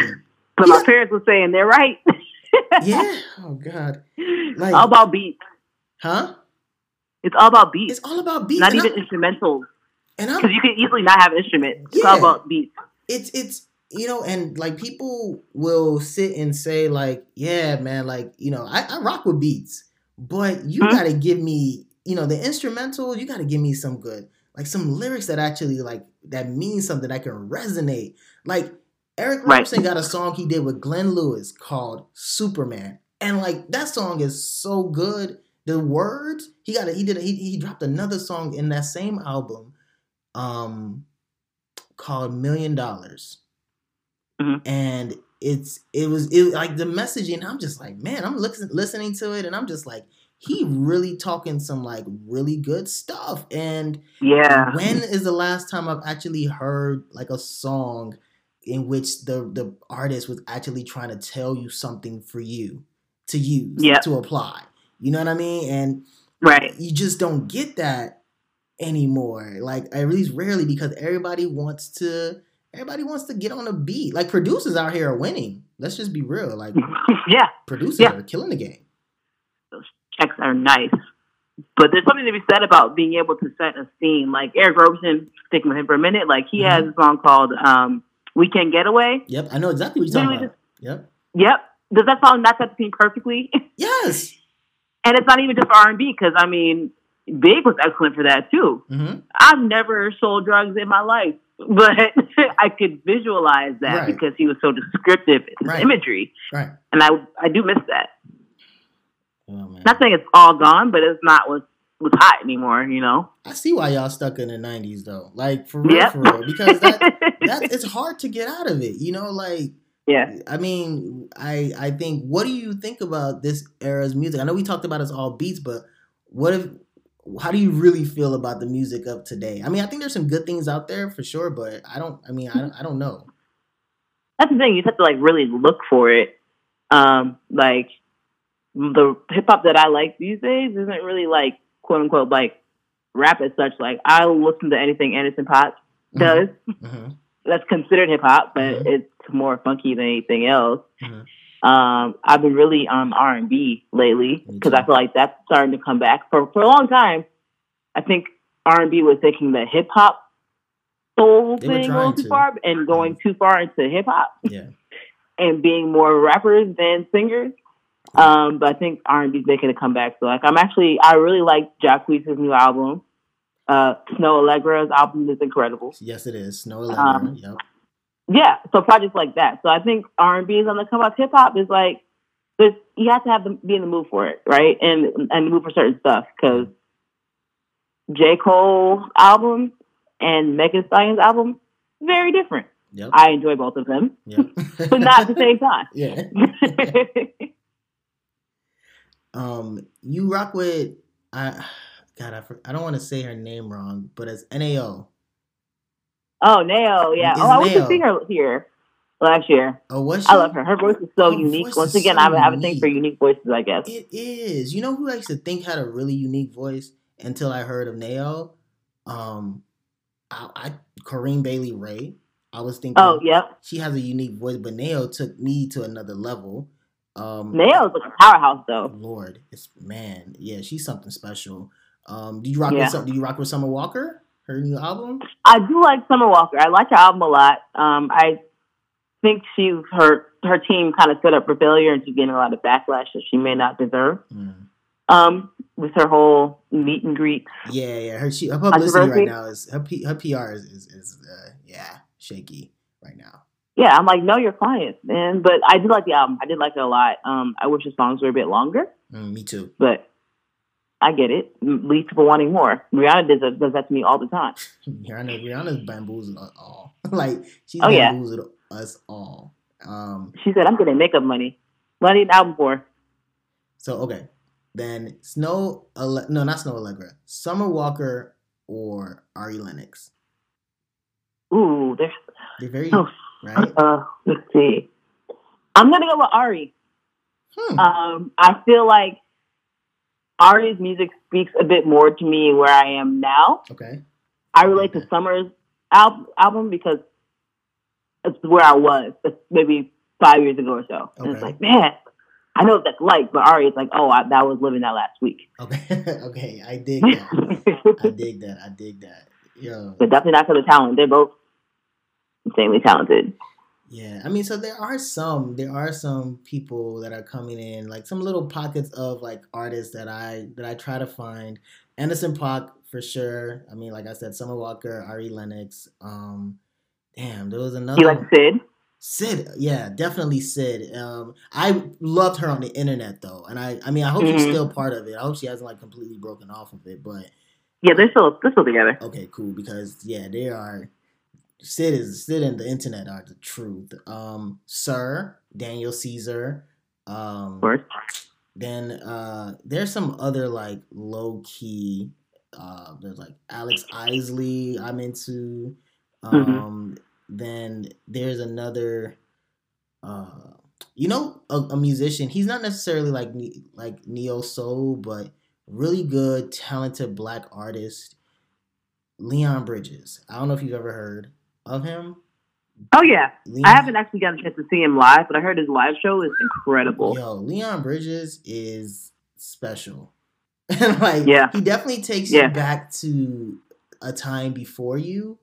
Speaker 3: But my parents were saying they're right.
Speaker 2: Yeah. Oh God. Like-
Speaker 3: all about beats.
Speaker 2: Huh?
Speaker 3: It's all about beats,
Speaker 2: It's all about beats.
Speaker 3: not
Speaker 2: and
Speaker 3: even
Speaker 2: I'm-
Speaker 3: instrumentals.
Speaker 2: and
Speaker 3: Because you can easily not have an instrument. It's
Speaker 2: Yeah.
Speaker 3: all about beats.
Speaker 2: it's it's you know and like people will sit and say like yeah man like you know i, I rock with beats but you
Speaker 3: Mhm.
Speaker 2: gotta give me you know the instrumental you gotta give me some good like some lyrics that actually like that means something that can resonate like eric
Speaker 3: Right.
Speaker 2: Got a song he did with glenn lewis called superman and like that song is so good the words he got a, he did a, he, he dropped another song in that same album um called million dollars
Speaker 3: Mhm.
Speaker 2: and it's it was it like the messaging i'm just like man i'm listen, listening to it and i'm just like he really talking some like really good stuff and
Speaker 3: Yeah.
Speaker 2: when is the last time i've actually heard like a song in which the the artist was actually trying to tell you something for you to use
Speaker 3: Yep.
Speaker 2: to apply You know what I mean? And
Speaker 3: Right.
Speaker 2: you just don't get that anymore. Like at least rarely because everybody wants to everybody wants to get on a beat. Like producers out here are winning. Let's just be real. Like
Speaker 3: yeah,
Speaker 2: producers
Speaker 3: Yeah.
Speaker 2: are killing the game.
Speaker 3: Checks are nice. But there's something to be said about being able to set a scene. Like Eric Roberson, sticking with him for a minute, like he has a song called um, Weekend Getaway.
Speaker 2: Yep, I know exactly what you're talking
Speaker 3: Literally
Speaker 2: about. Yep.
Speaker 3: Yep. Does that song not set the scene perfectly?
Speaker 2: Yes.
Speaker 3: and it's not even just R and B because I mean, Big was excellent for that too.
Speaker 2: hmm
Speaker 3: I've never sold drugs in my life, but I could visualize that
Speaker 2: Right.
Speaker 3: because he was so descriptive in his
Speaker 2: Right.
Speaker 3: imagery,
Speaker 2: Right.
Speaker 3: and I I do miss that.
Speaker 2: Oh man.
Speaker 3: Not saying it's all gone, but it's not what's what's hot anymore. You know.
Speaker 2: I see why y'all stuck in the '90s though. Like for real,
Speaker 3: Yep.
Speaker 2: for real, because that that it's hard to get out of it. You know, like
Speaker 3: yeah.
Speaker 2: I mean, I I think. What do you think about this era's music? I know we talked about it's all beats, but what if? How do you really feel about the music of today? I mean, I think there's some good things out there for sure, but I don't. I mean, I don't, I don't know.
Speaker 3: That's the thing. You just have to like really look for it. Um, like the hip hop that I like these days isn't really like quote unquote like rap as such. Like I listen to anything Anderson Paak does.
Speaker 2: hmm
Speaker 3: That's considered hip hop, but
Speaker 2: Mhm.
Speaker 3: it's more funky than anything else.
Speaker 2: Mhm.
Speaker 3: Um, I've been really on R and B lately because. I feel like that's starting to come back. For for a long time, I think R and B was taking the hip hop soul
Speaker 2: They
Speaker 3: thing a little too
Speaker 2: to.
Speaker 3: far and going too far into hip hop
Speaker 2: Yeah.
Speaker 3: and being more rappers than singers. Um, but I think R and B is making a comeback. So like, I'm actually I really like Jacquees' new album. Uh, Snoh Aalegra's album is incredible.
Speaker 2: Yes, it is. Snoh Aalegra.
Speaker 3: Um,
Speaker 2: yep.
Speaker 3: Yeah, so projects like that. So I think R and B is on the come up. Hip hop is like, there's you have to have the, be in the mood for it, right? And and the mood for certain stuff because J Cole album and Megan Thee Stallion's album very different.
Speaker 2: Yep.
Speaker 3: I enjoy both of them,
Speaker 2: yep.
Speaker 3: but not at the same time.
Speaker 2: yeah. Um, you rock with I. God, I, I don't want to say her name wrong, but it's Nao.
Speaker 3: oh, Nao, yeah.
Speaker 2: It's
Speaker 3: oh, I went to see her here last year.
Speaker 2: Oh, was she?
Speaker 3: I love her. Her voice is so
Speaker 2: Her
Speaker 3: unique. Once again,
Speaker 2: so
Speaker 3: I have a thing for
Speaker 2: unique.
Speaker 3: voices, I guess.
Speaker 2: It is. You know who I used to think had a really unique voice until I heard of Nao? Um, I, I Corinne Bailey Rae. I was thinking
Speaker 3: Oh, yep.
Speaker 2: she has a unique voice, but Nao took me to another level. Um,
Speaker 3: Nao's like a powerhouse, though.
Speaker 2: Lord, it's man, yeah, she's something special. Um, do you rock
Speaker 3: Yeah.
Speaker 2: with Do you rock with Summer Walker? Her new album?
Speaker 3: I do like Summer Walker. I like her album a lot. Um, I think she's her her team kind of set up for failure, and she's getting a lot of backlash that she may not deserve.
Speaker 2: Mm.
Speaker 3: Um, with her whole meet and greet.
Speaker 2: Yeah, yeah. Her she, her publicity right now is her P, her PR is is, is uh, yeah shaky right now.
Speaker 3: Yeah, I'm like, know your clients, man. But I do like the album. I did like it a lot. Um, I wish the songs were a bit longer,
Speaker 2: Mm, me too.
Speaker 3: but I get it. Leads people wanting more. Rihanna does, that- does that to me all the time.
Speaker 2: Rihanna Rihanna's bamboozled us all. like she's
Speaker 3: Oh, yeah.
Speaker 2: us all. Um.
Speaker 3: She said, "I'm getting makeup money. What do I need an album for?"
Speaker 2: So okay, then Snow. Alle- no, not Snoh Aalegra. Summer Walker or Ari Lennox.
Speaker 3: Ooh, there's
Speaker 2: They're very
Speaker 3: Oh.
Speaker 2: Right.
Speaker 3: uh, let's see. I'm gonna go with Ari.
Speaker 2: Hmm.
Speaker 3: Um, I feel like Ari's music speaks a bit more to me where I am now.
Speaker 2: okay.
Speaker 3: I relate to Summer's al- album because it's where I was it's maybe five years ago or so. And it's
Speaker 2: Okay.
Speaker 3: like, man, I know what that's like, but Ari is like, oh, I, that was living that last week.
Speaker 2: Okay. okay. I dig that. I dig that. I dig that. Yo.
Speaker 3: but definitely not for the talent. They're both insanely talented.
Speaker 2: Yeah, I mean, so there are some, there are some people that are coming in, like some little pockets of like artists that I that I try to find. Anderson Paak for sure. I mean, like I said, Summer Walker, Ari Lennox. Um, damn, there was another
Speaker 3: You like. Syd?
Speaker 2: Syd. Yeah, definitely Syd. Um, I loved her on the internet though, and I, I mean, I hope she's
Speaker 3: Mhm.
Speaker 2: still part of it. I hope she hasn't like completely broken off of it, but
Speaker 3: Yeah, they're still they're still together.
Speaker 2: Okay, cool. Because yeah, they are. Syd is Syd and the internet are the truth. Um, Sir Daniel Caesar. Um, then uh, there's some other like low key. Uh, there's like Alex Isley. I'm into. Um, Then there's another. Uh, you know, a, a musician. He's not necessarily like like neo soul, but really good, talented black artist. Leon Bridges. I don't know if you've ever heard of him.
Speaker 3: Oh yeah, Leon, I haven't actually gotten a chance to see him live, but I heard his live show is incredible.
Speaker 2: Yo, Leon Bridges is special. and like, yeah, he definitely takes yeah. you back to a time before you,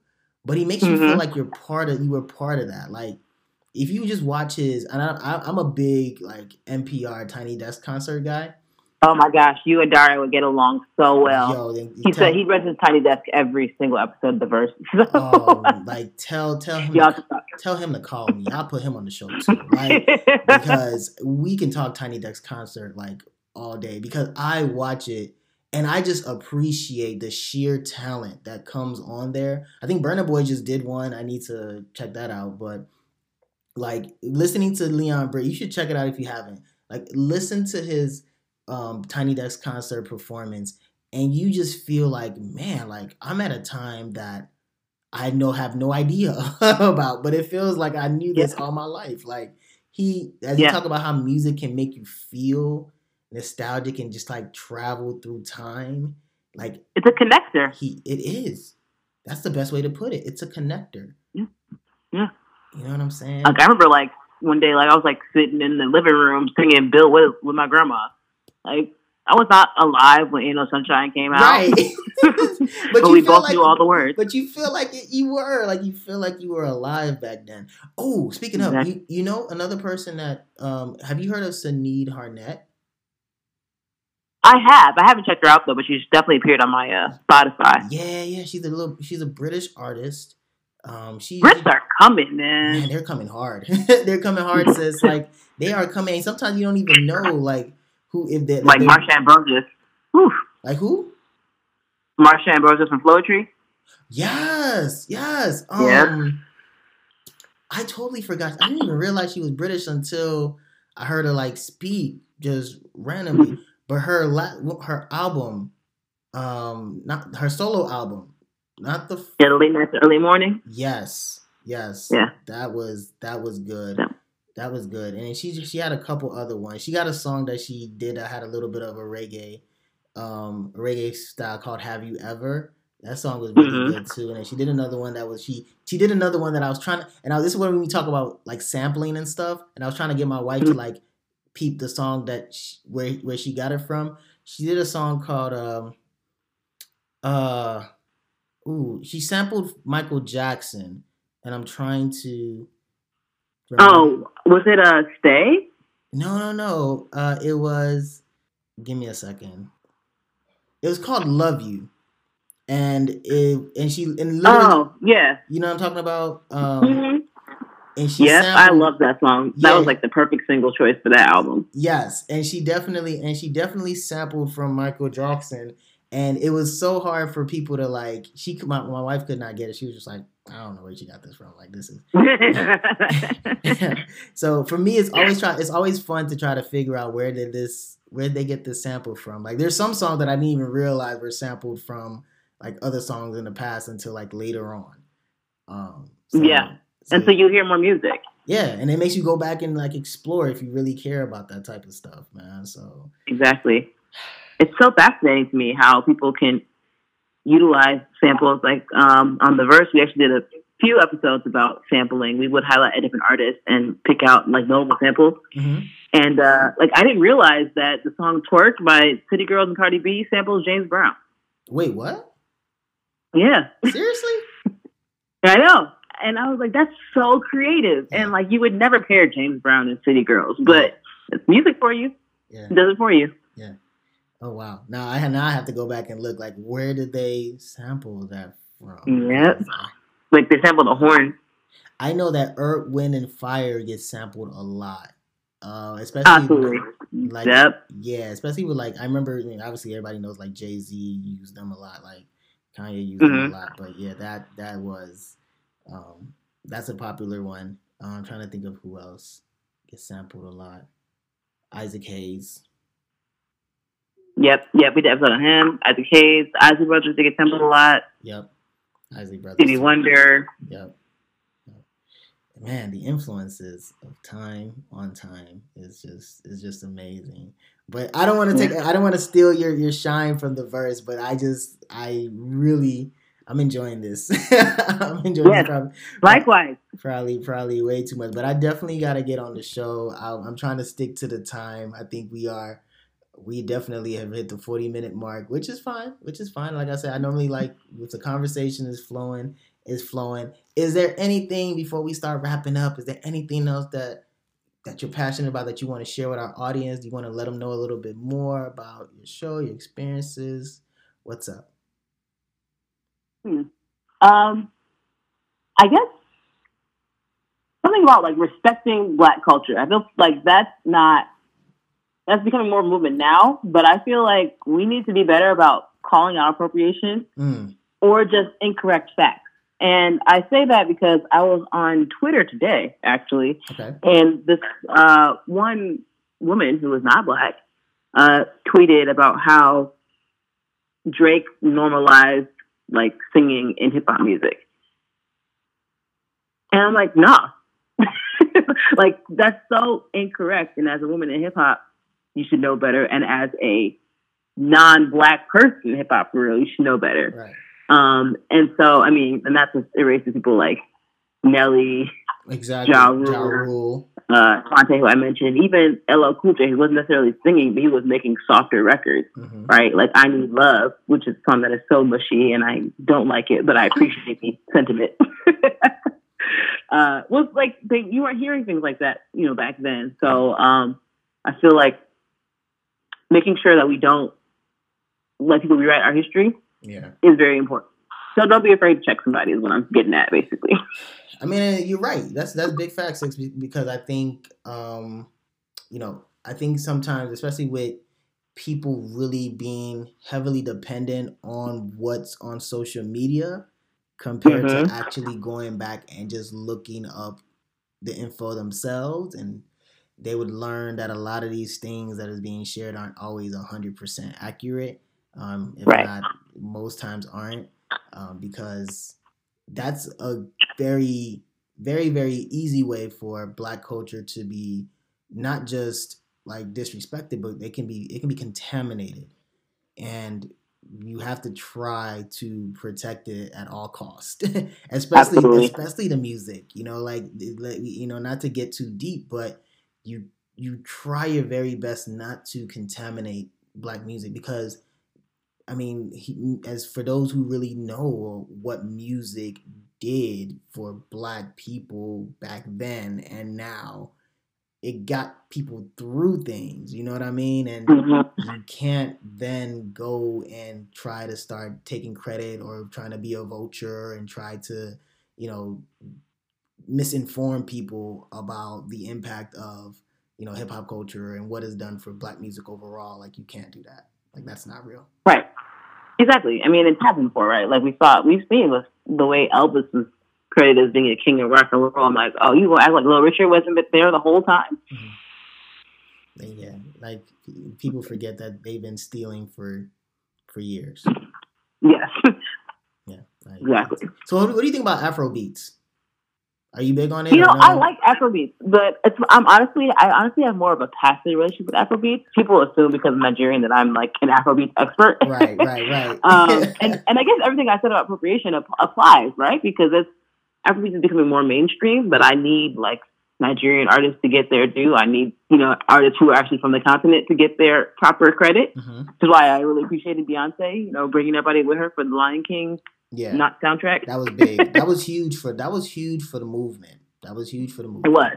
Speaker 2: but he makes you mm-hmm. feel like you're part of. You were part of that. Like, if you just watch his, and I, am a big like NPR Tiny Desk concert guy.
Speaker 3: Oh my gosh, you and Dario would get along so well. Yo, he tell, said he runs his tiny desk every single episode of the verse.
Speaker 2: oh, like tell tell him to, tell him to call me. I'll put him on the show too, like because we can talk Tiny Desk concert like all day because I watch it and I just appreciate the sheer talent that comes on there. I think Burna Boy just did one. I need to check that out, but like listening to Leon Bray, you should check it out if you haven't. Like listen to his um, Tiny Desk concert performance, and you just feel like, man, like I'm at a time that I know have no idea about, but it feels like I knew this yeah. all my life. Like he, as yeah. you talk about how music can make you feel nostalgic and just like travel through time, like
Speaker 3: it's a connector.
Speaker 2: He, it is. That's the best way to put it. It's a connector.
Speaker 3: Yeah. Yeah.
Speaker 2: You know what I'm saying?
Speaker 3: Like I remember, like one day, like I was like sitting in the living room singing "Bill" with with my grandma, like I was not alive when Ain't No Sunshine came out. Right. but, but we both
Speaker 2: like,
Speaker 3: knew all the words.
Speaker 2: But you feel like it, you were. Like you feel like you were alive back then. Oh, speaking exactly. of, you, you know another person that um have you heard of Sinead Harnett?
Speaker 3: I have. I haven't checked her out though, but she's definitely appeared on my uh, Spotify.
Speaker 2: Yeah, yeah. She's a little she's a British artist. Um she
Speaker 3: Brits are coming, man.
Speaker 2: man they're coming hard. they're coming hard, sis. like they are coming. Sometimes you don't even know like who if they
Speaker 3: like Marsha Ambrosius. Whew.
Speaker 2: Like who?
Speaker 3: Marsha Ambrosius from Floetry.
Speaker 2: Yes, yes. Um, yeah. I totally forgot. I didn't even realize she was British until I heard her like speak just randomly. but her la- her album, um, not her solo album, not the
Speaker 3: f- early night, early morning.
Speaker 2: Yes, yes.
Speaker 3: Yeah,
Speaker 2: that was that was good. Yeah. That was good. And she she had a couple other ones. She got a song that she did that had a little bit of a reggae, um, reggae style called "Have You Ever." That song was really mm-hmm. good too. And then she did another one that was she she did another one that I was trying to. And now this is when we talk about like sampling and stuff. And I was trying to get my wife mm-hmm. to like peep the song that she, where where she got it from. She did a song called um uh ooh she sampled Michael Jackson, and I'm trying to
Speaker 3: Oh, was it a stay?
Speaker 2: No, no, no. Uh, it was. Give me a second. It was called "Love You," and it and she and
Speaker 3: oh yeah,
Speaker 2: you know what I'm talking about. Um,
Speaker 3: mm-hmm. And she yes, sampled, I love that song. That yeah, was like the perfect single choice for that album.
Speaker 2: Yes, and she definitely and she definitely sampled from Michael Jackson, and it was so hard for people to like. She my my wife could not get it. She was just like, I don't know where she got this from. Like this is. so for me, it's always try. It's always fun to try to figure out where did this, where did they get this sample from. Like there's some songs that I didn't even realize were sampled from like other songs in the past until like later on. Um,
Speaker 3: so, yeah, so, and so you hear more music.
Speaker 2: Yeah, and it makes you go back and like explore if you really care about that type of stuff, man. So
Speaker 3: exactly, it's so fascinating to me how people can utilize samples. Like um, on the verse, we actually did a few episodes about sampling. We would highlight a different artist and pick out like notable samples. Mm-hmm. And uh, like I didn't realize that the song "Twerk" by City Girls and Cardi B samples James Brown.
Speaker 2: Wait, what?
Speaker 3: Yeah.
Speaker 2: Seriously?
Speaker 3: I know. And I was like, that's so creative. Yeah. And like, you would never pair James Brown and City Girls, but it's music for you. Yeah. It does it for you.
Speaker 2: Oh wow! Now I now I have to go back and look. Like, where did they sample that from?
Speaker 3: Yep. Like they sampled the horn.
Speaker 2: I know that Earth, Wind, and Fire gets sampled a lot. Uh, especially
Speaker 3: Absolutely.
Speaker 2: like yep. yeah, especially with like I remember I mean, obviously everybody knows like Jay Z used them a lot, like Kanye used mm-hmm. them a lot, but yeah, that that was um that's a popular one. Uh, I'm trying to think of who else gets sampled a lot. Isaac Hayes.
Speaker 3: Yep, yep, we did episode on him. Isaac Hayes, Isley Brothers, they get sampled a lot.
Speaker 2: Yep, Isley Brothers.
Speaker 3: Stevie Wonder.
Speaker 2: Yep. yep. man, the influences of time on time is just is just amazing. But I don't want to take I don't want to steal your your shine from the verse, but I just I really I'm enjoying this. I'm enjoying
Speaker 3: yes.
Speaker 2: this. Probably,
Speaker 3: Likewise.
Speaker 2: Probably, probably way too much. But I definitely got to get on the show. I, I'm trying to stick to the time. I think we are. We definitely have hit the 40 minute mark, which is fine. Which is fine. Like I said, I normally like if the conversation is flowing, is flowing. Is there anything before we start wrapping up? Is there anything else that that you're passionate about that you want to share with our audience? Do you want to let them know a little bit more about your show, your experiences? What's up?
Speaker 3: Hmm. Um, I guess something about like respecting Black culture. I feel like that's not that's becoming more movement now, but I feel like we need to be better about calling out appropriation
Speaker 2: mm.
Speaker 3: or just incorrect facts. And I say that because I was on Twitter today, actually,
Speaker 2: okay.
Speaker 3: and this uh, one woman who was not black uh, tweeted about how Drake normalized like singing in hip hop music. And I'm like, nah. like that's so incorrect. And as a woman in hip hop, you should know better. And as a non-black person hip hop, for real, you should know better.
Speaker 2: Right.
Speaker 3: Um, and so, I mean, and that's just erases people like Nelly,
Speaker 2: exactly,
Speaker 3: Ja
Speaker 2: Ja
Speaker 3: Rule,
Speaker 2: Rule.
Speaker 3: uh, Phonte, who I mentioned, even LL Cool J, who wasn't necessarily singing, but he was making softer records,
Speaker 2: Mhm.
Speaker 3: right? Like I Need Love, which is a song that is so mushy and I don't like it, but I appreciate the sentiment. uh, was like they, you weren't hearing things like that, you know, back then. So um, I feel like making sure that we don't let people rewrite our history
Speaker 2: Yeah.
Speaker 3: is very important. So don't be afraid to check somebody is what I'm getting at, basically.
Speaker 2: I mean, you're right. That's that's big facts because I think, um, you know, I think sometimes, especially with people really being heavily dependent on what's on social media compared
Speaker 3: Mhm.
Speaker 2: to actually going back and just looking up the info themselves and they would learn that a lot of these things that is being shared aren't always 100% accurate um, if
Speaker 3: Right.
Speaker 2: not most times aren't um, because that's a very very very easy way for black culture to be not just like disrespected but they can be it can be contaminated and you have to try to protect it at all cost especially
Speaker 3: Absolutely.
Speaker 2: especially the music you know like like, you know not to get too deep but you you try your very best not to contaminate black music because I mean, he, as for those who really know what music did for black people back then and now, it got people through things. You know what I mean? And
Speaker 3: Mhm.
Speaker 2: you can't then go and try to start taking credit or trying to be a vulture and try to, you know, misinform people about the impact of, you know, hip hop culture and what it's done for black music overall. Like you can't do that. Like that's not real.
Speaker 3: Right. Exactly. I mean, it's happened before, right? Like we saw, we've seen with the way Elvis was credited as being a king of rock and roll. I'm like, oh, you gonna act like Little Richard wasn't there the whole time? Mm-hmm.
Speaker 2: And yeah, like people forget that they've been stealing for for years.
Speaker 3: Yes,
Speaker 2: Yeah, like,
Speaker 3: exactly.
Speaker 2: So what, what do you think about Afro beats? Are you big on it?
Speaker 3: You know,
Speaker 2: no?
Speaker 3: I like Afrobeats, but it's I'm honestly I honestly have more of a passive relationship with Afrobeats. People assume because I'm Nigerian that I'm like an Afrobeats expert.
Speaker 2: Right, right, right.
Speaker 3: um, and and I guess everything I said about appropriation ap- applies, right? Because it's Afrobeats is becoming more mainstream, but I need like Nigerian artists to get their due. I need you know artists who are actually from the continent to get their proper credit.
Speaker 2: Mhm.
Speaker 3: Which is why I really appreciated Beyonce, you know, bringing everybody with her for the Lion King
Speaker 2: Yeah,
Speaker 3: not soundtrack.
Speaker 2: that was big. that was huge for that was huge for the movement. That was huge for the movement.
Speaker 3: It was.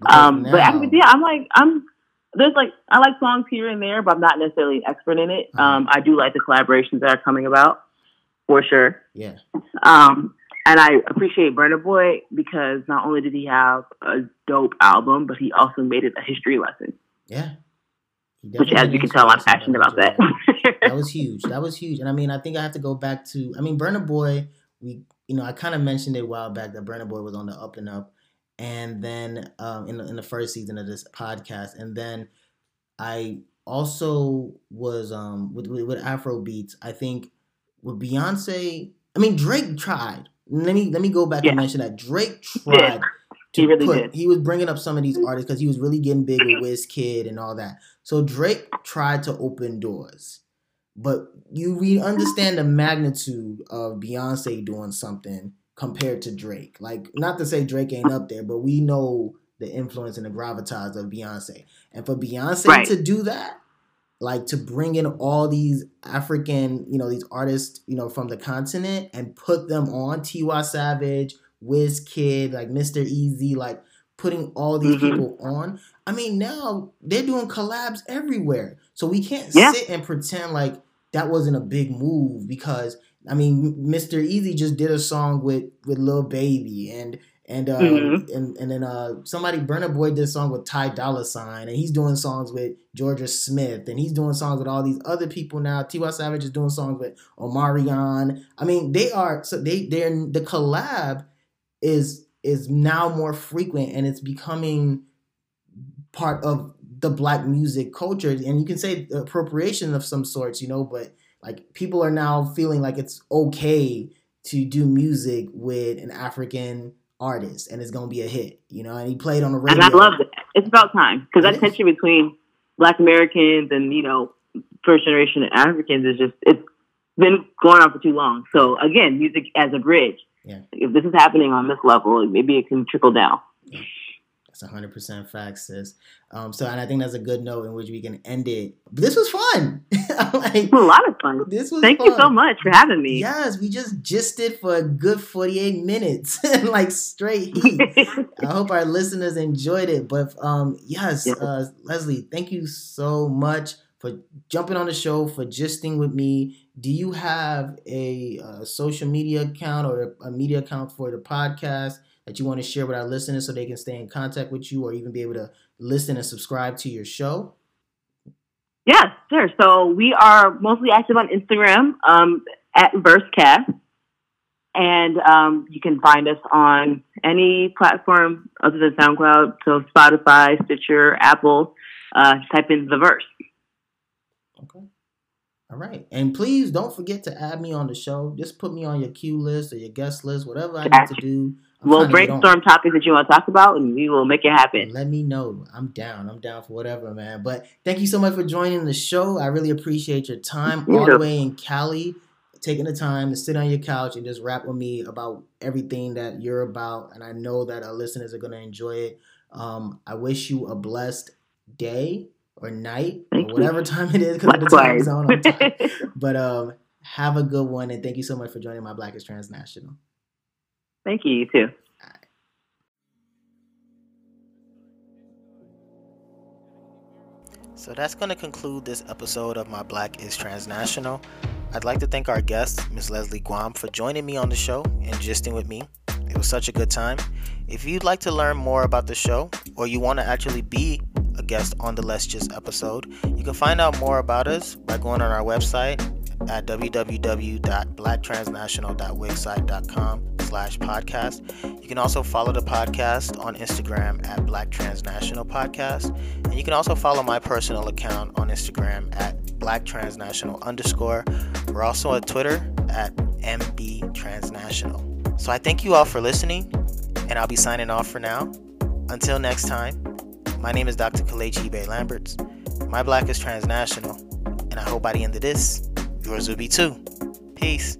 Speaker 2: Because
Speaker 3: Um, but
Speaker 2: now-
Speaker 3: yeah, I'm like, I'm there's like I like songs here and there, but I'm not necessarily an expert in it.
Speaker 2: Uh-huh.
Speaker 3: Um, I do like the collaborations that are coming about for sure.
Speaker 2: yeah,
Speaker 3: Um, and I appreciate Burna Boy because not only did he have a dope album, but he also made it a history lesson.
Speaker 2: yeah.
Speaker 3: Which, as you can tell, I'm passionate about that.
Speaker 2: that was huge. That was huge. And I mean, I think I have to go back to. I mean, Burna Boy. We, you know, I kind of mentioned it a while back that Burna Boy was on the up and up, and then um, in the, in the first season of this podcast, and then I also was um with with, with Afro beats. I think with Beyonce. I mean, Drake tried. let me let me go back
Speaker 3: Yeah.
Speaker 2: and mention that Drake tried
Speaker 3: He really
Speaker 2: put.
Speaker 3: did.
Speaker 2: He was bringing up some of these artists because he was really getting big with Wizkid and all that. So Drake tried to open doors, but you we understand the magnitude of Beyonce doing something compared to Drake. Like not to say Drake ain't up there, but we know the influence and the gravitas of Beyonce. And for Beyonce
Speaker 3: Right.
Speaker 2: to do that, like to bring in all these African, you know, these artists, you know, from the continent and put them on Tiwa Savage, Kid, like Mr. Eazi, like putting all these
Speaker 3: Mhm.
Speaker 2: people on. I mean, now they're doing collabs everywhere. So we can't
Speaker 3: Yeah.
Speaker 2: sit and pretend like that wasn't a big move because I mean, Mr. Eazi just did a song with with Lil Baby and and uh,
Speaker 3: Mhm.
Speaker 2: and and then uh somebody Burna Boy did a song with Ty Dolla Sign and he's doing songs with Jorja Smith and he's doing songs with all these other people now. Tiwa Savage is doing songs with Omarion. I mean, they are so they they're the collab is is now more frequent and it's becoming part of the black music culture and you can say appropriation of some sorts you know but like people are now feeling like it's okay to do music with an african artist and it's gonna be a hit you know and he played on the radio
Speaker 3: And I love it. It's about time because that tension between Black Americans and you know first generation Africans is just it's been going on for too long. So again, music as a bridge.
Speaker 2: Yeah.
Speaker 3: If this is happening on this level, maybe it can trickle down.
Speaker 2: That's a hundred percent fact, sis. Um, so, and I think that's a good note in which we can end it. But this was fun. Like,
Speaker 3: a lot of fun.
Speaker 2: this was.
Speaker 3: Thank you so much for having me.
Speaker 2: Yes, we just gisted for a good forty-eight minutes, like straight heat. I hope our listeners enjoyed it. But um, yes,
Speaker 3: Yeah.
Speaker 2: uh, Leslie, thank you so much for jumping on the show for gisting with me. Do you have a, uh social media account or a media account for the podcast that you want to share with our listeners so they can stay in contact with you or even be able to listen and subscribe to your show?
Speaker 3: Yes, sure. So we are mostly active on Instagram um, at Versecast. And um, you can find us on any platform other than SoundCloud. So Spotify, Stitcher, Apple. Uh, type in the verse.
Speaker 2: Okay. All right. And please don't forget to add me on the show. Just put me on your queue list or your guest list, whatever I need to do. I'm
Speaker 3: We'll
Speaker 2: trying to
Speaker 3: brainstorm topics that you want to talk about, and we will make it happen.
Speaker 2: Let me know. I'm down. I'm down for whatever, man. But thank you so much for joining the show. I really appreciate your time all the way in Cali, taking the time to sit on your couch and just rap with me about everything that you're about. And I know that our listeners are going to enjoy it. Um, I wish you a blessed day or night
Speaker 3: Thank
Speaker 2: or
Speaker 3: you.
Speaker 2: whatever time it is because of the time zone. I'm tired. but um, have a good one. And thank you so much for joining my Black is Transnational.
Speaker 3: Thank you. You too.
Speaker 4: So that's going to conclude this episode of My Black is Transnational. I'd like to thank our guest, Ms. Leslie Guam, for joining me on the show and gisting with me. It was such a good time. If you'd like to learn more about the show, or you want to actually be a guest on the Let's Gist episode, you can find out more about us by going on our website at www.blacktransnational.wixsite.com slash podcast. You can also follow the podcast on Instagram at Black Transnational Podcast. And you can also follow my personal account on Instagram at Black Transnational underscore. We're also on Twitter at MB Transnational. So I thank you all for listening, and I'll be signing off for now. Until next time, my name is Dr. Kalechi Bay Lamberts. My Black is Transnational, and I hope by the end of this, yours will be too. Peace.